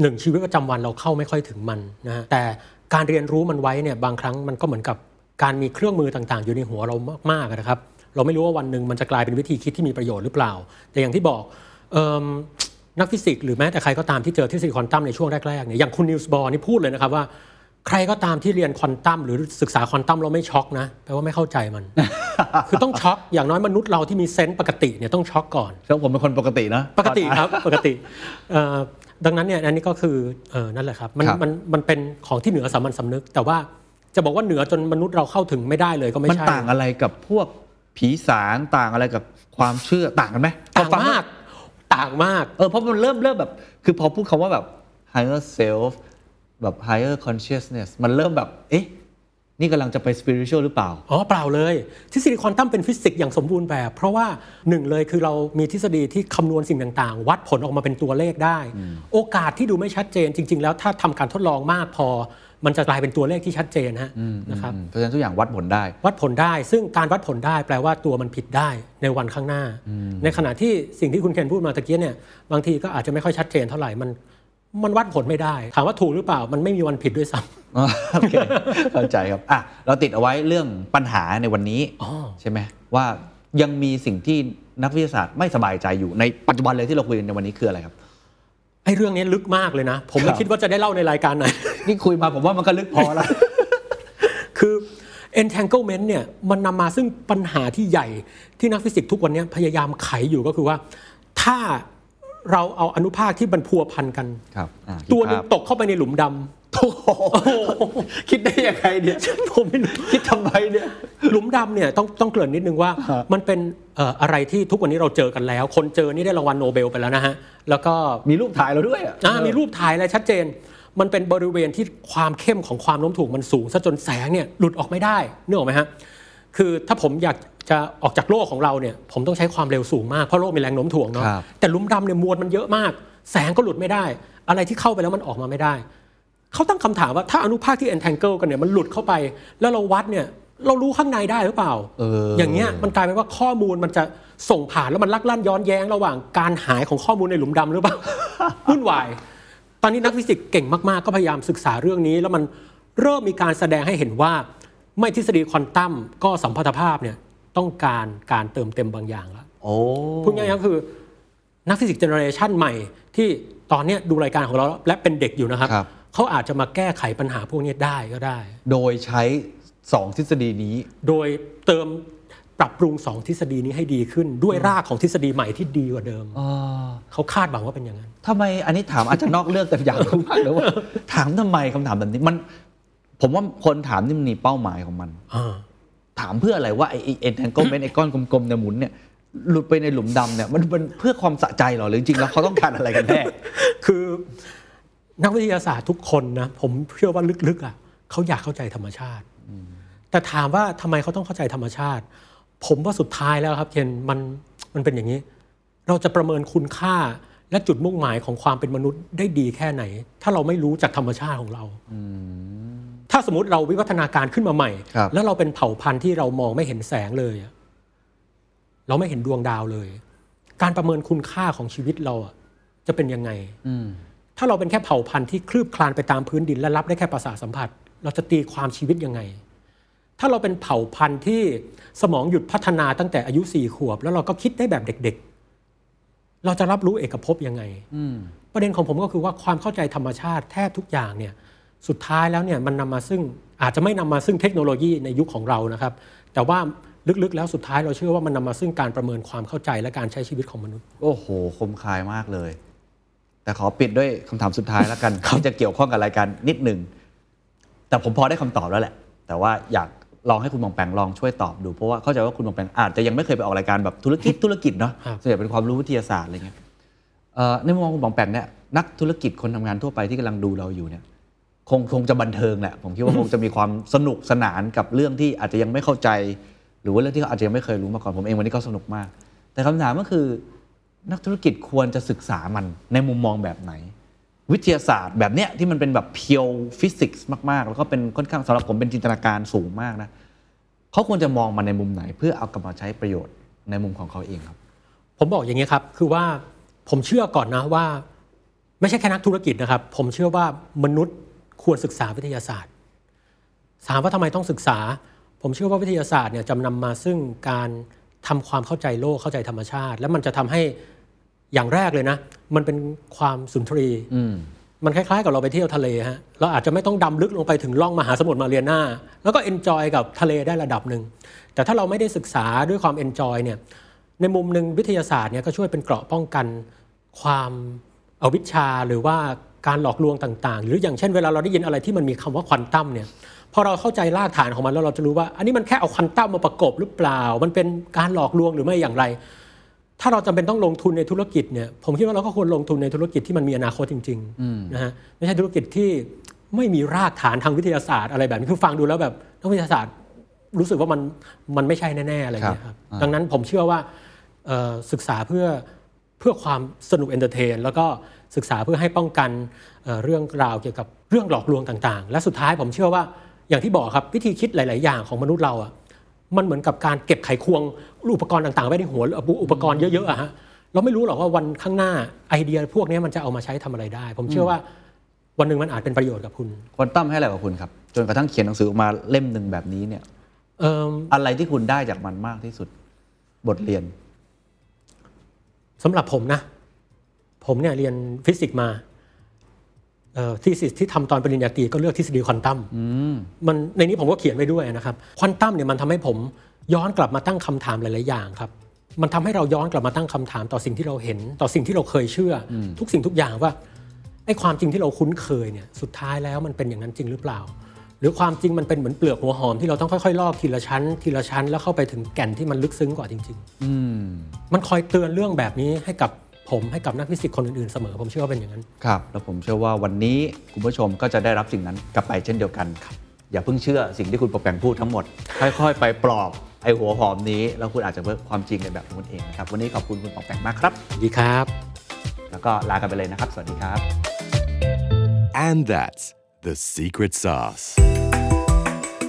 หนึ่งชีวิตประจำวันเราเข้าไม่ค่อยถึงมันนะฮะแต่การเรียนรู้มันไว้เนี่ยบางครั้งมันก็เหมือนกับการมีเครื่องมือต่างๆ อยู่ในหัวเรามากๆนะครับ เราไม่รู้ว่าวันหนึ่งมันจะกลายเป็นวิธีคิดที่มีประโยชน์หรือเปล่า แต่อย่างที่บอกเอิ่มนักฟิสิกส์หรือแม้แต่ใครก็ตามที่เจอทฤษฎีควอนตัมในช่วงแรกๆเนี่ยอย่างคุณนีลส์บอร์นี่พูดเลยนะครับว่า ใครก็ตามที่เรียนควอนตัมหรือศึกษาควอนตัมเราไม่ช็อกนะแปลว่าไม่เข้าใจมัน คือต้องช็อกอย่างน้อยมนุษย์เราที่มีเซนส์ปกติเนี่ยต้องช็อกก่อนแล้วผมเป็นคนปกตินะ ปกติครับปกติเอ่อดังนั้นเนี่ยอันนี้ก็คือเออนั่นแหละครับมันครับมันมันเป็นของที่เหนือสามัญสำนึก แต่ว่าจะบอกว่าเหนือจนมนุษย์เราเข้าถึงไม่ได้เลยก็ไม่มันใช่ต่างอะไรกับพวก ผีสางต่างอะไรกับความเชื่อต่างกันไหมต่างพอฟัมากต่างมากเออเพราะมันเริ่มเริ่มแบบ คือพอพูดคำว่าแบบ higher self แบบ higher consciousness มันเริ่มแบบ เอ๊ะ นี่กำลังจะไป spiritual หรือเปล่า อ๋อ เปล่าเลย ทฤษฎีควอนตัมเป็นฟิสิกส์อย่างสมบูรณ์แบบ เพราะว่าหนึ่งเลยคือเรามีทฤษฎีที่คำนวณสิ่งต่างๆ วัดผลออกมาเป็นตัวเลขได้ โอกาสที่ดูไม่ชัดเจนจริง ๆ แล้วถ้าทำการทดลองมากพอ มันจะกลายเป็นตัวเลขที่ชัดเจนฮะนะครับเพราะฉะนั้นทุกอย่างวัดผลได้ วัดผลได้ ซึ่งการวัดผลได้แปลว่าตัวมันผิดได้ในวันข้างหน้า ในขณะที่สิ่งที่คุณเคนพูดมาตะกี้เนี่ยบางทีก็อาจจะไม่ค่อยชัดเจนเท่าไหร่มันมันวัดผลไม่ได้ ถามว่าถูกหรือเปล่ามันไม่มีวันผิดด้วยซ้ำอ๋อโอเคเข้าใจครับอะเราติดเอาไว้เรื่องปัญหาในวันนี้อ๋อใช่ไหมว่ายังมีสิ่งที่นักวิทยาศาสตร์ไม่สบายใจอยู่ในปัจจุบันเลยที่เราคุยกันในวันนี้คืออะไรครับไอ้เรื่องนี้ลึกมากเลยนะ ผมไม่ครับคิดว่าจะได้เล่าในรายการไหน นี่คุยมาผมว่ามันก็ลึกพอแล้ว คือ entanglement เนี่ยมันนำมาซึ่งปัญหาที่ใหญ่ที่นักฟิสิกส์ทุกวันนี้พยายามไขอยู่ก็คือว่า ถ้าเราเอาอนุภาคที่มันพัวพันกัน ครับอะตัวหนึงภาพตกเข้าไปในหลุมดำโอ้โหคิดได้ยังไงเนี่ยผมไม่รู้ คิดทำไมเนี่ย หลุมดำเนี่ยต้องต้องเกริ่นนิดนึงว่า ฮะ มันเป็นเอ่ออะไรที่ทุกวันนี้เราเจอกันแล้ว คนเจอนี่ได้รางวัลโนเบลไปแล้วนะฮะ แล้วก็ มีรูปถ่ายเราด้วยอะ อ่ามีรูปถ่ายอะไรชัดเจน มันเป็นบริเวณที่ความเข้มของความโน้มถ่วงมันสูงซะจนแสงเนี่ยหลุดออกไม่ได้นึกออกไหมฮะคือถ้าผมอยากจะออกจากโลกของเราเนี่ยผมต้องใช้ความเร็วสูงมากเพราะโลกมีแรงโน้มถ่วงเนาะครับแต่หลุมดำเนี่ยมวลมันเยอะมาก แสงก็หลุดไม่ได้ อะไรที่เข้าไปแล้วมันออกมาไม่ได้ เขาตั้งคำถามว่าถ้าอนุภาคที่ entangle กันเนี่ยมันหลุดเข้าไป แล้วเราวัดเนี่ยเรารู้ข้างในได้หรือเปล่าเออออย่างเงี้ยมันกลายเป็นว่าข้อมูลมันจะส่งผ่านแล้วมันลักลั่นย้อนแย้งระหว่างการหายของข้อมูลในหลุมดำหรือเปล่าวุ่นวาย ตอนนี้นักฟิสิกส์เก่งมากๆ ก็พยายามศึกษาเรื่องนี้ แล้วมันเริ่มมีการแสดงให้เห็นว่า ไม่ทฤษฎีควอนตัมก็สัมพัทธภาพเนี่ยต้องการการเติมเต็มบางอย่างแล้วโอ้พูดง่ายๆก็คือนักฟิสิกส์ generation ใหม่ ที่ตอนเนี้ยดูรายการของเราและเป็นเด็กอยู่นะครับครับเขาอาจจะมาแก้ไขปัญหาพวกนี้ได้ก็ได้ โดยใช้สองทฤษฎีนี้ โดยเติม ปรับปรุงสองทฤษฎีนี้ให้ดีขึ้นด้วยรากของทฤษฎีใหม่ที่ดีกว่าเดิมเขาคาดหวังว่าเป็นอย่างนั้นทำไมอันนี้ถามอาจจะนอกเรื่องแต่อยากรู้มากเลยว่าถามทำไมคำถามแบบนี้มัน ผมว่าคนถามนี่มันมีเป้าหมายของมันอ่าถามเพื่ออะไรว่าไอ้ entanglement ไอ้ก้อนกลมๆเนี่ยหมุนเนี่ยหลุดไปในหลุมดำเนี่ยมันมันเพื่อความสะใจเหรอหรือจริงๆแล้วเขาต้องการอะไรกันแน่คือนักวิทยาศาสตร์ทุกคนนะผมเชื่อว่าลึกๆอะเขาอยากเข้าใจธรรมชาติแต่ถามว่าทำไมเขาต้องเข้าใจธรรมชาติ ผมว่าสุดท้ายแล้วครับเคนมันมันเป็นอย่างนี้ เราจะประเมินคุณค่าและจุดมุ่งหมายของความเป็นมนุษย์ได้ดีแค่ไหน ถ้าเราไม่รู้จากธรรมชาติของเราถ้าสมมติเราวิวัฒนาการขึ้นมาใหม่ครับแล้วเราเป็นเผ่าพันธุ์ที่เรามองไม่เห็นแสงเลยอะเราไม่เห็นดวงดาวเลย การประเมินคุณค่าของชีวิตเราอะจะเป็นยังไงถ้าเราเป็นแค่เผ่าพันธุ์ที่คลืบคลานไปตามพื้นดินและรับได้แค่ประสาทสัมผัส เราจะตีความชีวิตยังไง ถ้าเราเป็นเผ่าพันธุ์ที่สมองหยุดพัฒนาตั้งแต่อายุสี่ขวบ แล้วเราก็คิดได้แบบเด็ก ๆ เราจะรับรู้เอกภพยังไงประเด็นของผมก็คือว่าความเข้าใจธรรมชาติแทบทุกอย่างเนี่ยสุดท้ายแล้วเนี่ยมันนำมาซึ่งอาจจะไม่นำมาซึ่งเทคโนโลยีในยุคของเรานะครับ แต่ว่าลึกๆ แล้วสุดท้ายเราเชื่อว่ามันนำมาซึ่งการประเมินความเข้าใจและการใช้ชีวิตของมนุษย์ โอ้โห คมคายมากเลย แต่ขอปิดด้วยคำถามสุดท้ายแล้วกันที่จะเกี่ยวข้องกับรายการนิดหนึ่งแต่ผมพอได้คำตอบแล้วแหละ แต่ว่าอยาก ลองให้คุณหมองแปงลองช่วยตอบดู เพราะว่าเข้าใจว่าคุณหมองแปงอาจจะยังไม่เคยไปออกรายการแบบธุรกิจธุรกิจเนาะครับส่วนใหญ่เป็นความรู้วิทยาศาสตร์อะไรเงี้ยเอ่อในมุมมองคุณหมองแปงเนี่ยนักธุรกิจคนทำงานทั่วไปที่กำลังดูเราอยู่เนี่ยคงคงจะบันเทิงแหละผมคิดว่าคงจะมีความสนุกสนานกับเรื่องที่อาจจะยังไม่เข้าใจ หรือว่าเรื่องที่เขาอาจจะยังไม่เคยรู้มาก่อนผมเองวันนี้ก็สนุกมาก แต่คำถามก็คือ นักธุรกิจควรจะศึกษามันในมุมมองแบบไหน วิทยาศาสตร์แบบเนี้ยที่มันเป็นแบบเพียวฟิสิกส์มาก ๆ แล้วก็เป็นค่อนข้างสำหรับผมเป็นจินตนาการสูงมากนะเขาควรจะมองมันในมุมไหน เพื่อเอากลับมาใช้ประโยชน์ในมุมของเขาเองครับ ผมบอกอย่างนี้ครับคือว่าผมเชื่อก่อนนะว่า ไม่ใช่แค่นักธุรกิจนะครับ ผมเชื่อว่ามนุษย์ควรศึกษาวิทยาศาสตร์ถามว่าทำไมต้องศึกษา ผมเชื่อว่าวิทยาศาสตร์เนี่ยจะนำมาซึ่งการทำความเข้าใจโลกเข้าใจธรรมชาติ แล้วมันจะทำให้ อย่างแรกเลยนะ มันเป็นความสุนทรีมันคล้ายๆ กับเราไปเที่ยวทะเลฮะเราอาจจะไม่ต้องดำลึกลงไปถึงร่องมหาสมุทรมาเรียนาแล้วก็ enjoy กับทะเลได้ระดับหนึ่งแต่ถ้าเราไม่ได้ศึกษาด้วยความ enjoy เนี่ยในมุมหนึ่งวิทยาศาสตร์เนี่ยก็ช่วยเป็นเกราะป้องกันความอวิชชาหรือว่าการหลอกลวงต่างๆ หรืออย่างเช่นเวลาเราได้ยินอะไรที่มันมีคำว่าควอนตัมเนี่ยพอเราเข้าใจรากฐานของมันแล้วเราจะรู้ว่า อันนี้มันแค่เอาควอนตัมมาประกบหรือเปล่า มันเป็นการหลอกลวงหรือไม่อย่างไร ถ้าเราจำเป็นต้องลงทุนในธุรกิจเนี่ยผมคิดว่าเราก็ควรลงทุนในธุรกิจที่มันมีอนาคตจริงๆนะฮะไม่ใช่ธุรกิจที่ไม่มีรากฐานทางวิทยาศาสตร์อะไรแบบนี้คือฟังดูแล้วแบบนักวิทยาศาสตร์รู้สึกว่ามันมันไม่ใช่แน่ๆอะไรอย่างเงี้ยครับอ่าดังนั้นผมเชื่อว่าเอ่อศึกษาเพื่อเพื่อความสนุก entertain แล้วก็ศึกษาเพื่อให้ป้องกันเอ่อเรื่องราวเกี่ยวกับเรื่องหลอกลวงต่างๆ และสุดท้ายผมเชื่อว่าอย่างที่บอกครับวิธีคิดหลาย ๆ อย่างของมนุษย์เราอะ มันเหมือนกับการเก็บไขควงอุปกรณ์ต่างๆไว้ในหัวอุปกรณ์เยอะๆอะฮะเราไม่รู้หรอกว่าวันข้างหน้าไอเดียพวกนี้มันจะเอามาใช้ทำอะไรได้ ผมเชื่อว่าวันหนึ่งมันอาจเป็นประโยชน์กับคุณควอนตัมให้อะไรกับคุณครับ จนกระทั่งเขียนหนังสือออกมาเล่มหนึ่งแบบนี้เนี่ยเอิ่มอะไรที่คุณได้จากมันมากที่สุดบทเรียนสำหรับผมนะ ผมเนี่ยเรียนฟิสิกส์มา thesis ที่ทำตอนปริญญาตรีก็เลือกทฤษฎีควอนตัมมันในนี้ผมก็เขียนไว้ด้วยนะครับควอนตัมเนี่ยมันทำให้ผมย้อนกลับมาตั้งคำถามหลายๆอย่างครับมันทำให้เราย้อนกลับมาตั้งคำถามต่อสิ่งที่เราเห็น ต่อสิ่งที่เราเคยเชื่อทุกสิ่งทุกอย่างว่าไอ้ความจริงที่เราคุ้นเคยเนี่ยสุดท้ายแล้วมันเป็นอย่างนั้นจริงหรือเปล่า หรือความจริงมันเป็นเหมือนเปลือกหัวหอมที่เราต้องค่อยๆลอกทีละชั้น ทีละชั้นแล้วเข้าไปถึงแก่นที่มันลึกซึ้งกว่าจริงๆมันคอยเตือนเรื่องแบบนี้ให้กับ ผมให้กับนักฟิสิกส์คนอื่นๆเสมอ ผมเชื่อว่าเป็นอย่างนั้น ครับ แล้วผมเชื่อว่าวันนี้คุณผู้ชมก็จะได้รับสิ่งนั้นกลับไปเช่นเดียวกันครับอย่าเพิ่งเชื่อสิ่งที่คุณปกแปงพูดทั้งหมด ค่อยๆ ไปปลอบไอ้หัวหอมนี้ แล้วคุณอาจจะเพิ่มความจริงในแบบของคุณเองนะครับวันนี้ขอบคุณคุณปกแปงมากครับสวัสดีครับ แล้วก็ลากันไปเลยนะครับ สวัสดีครับ And that's the secret sauce.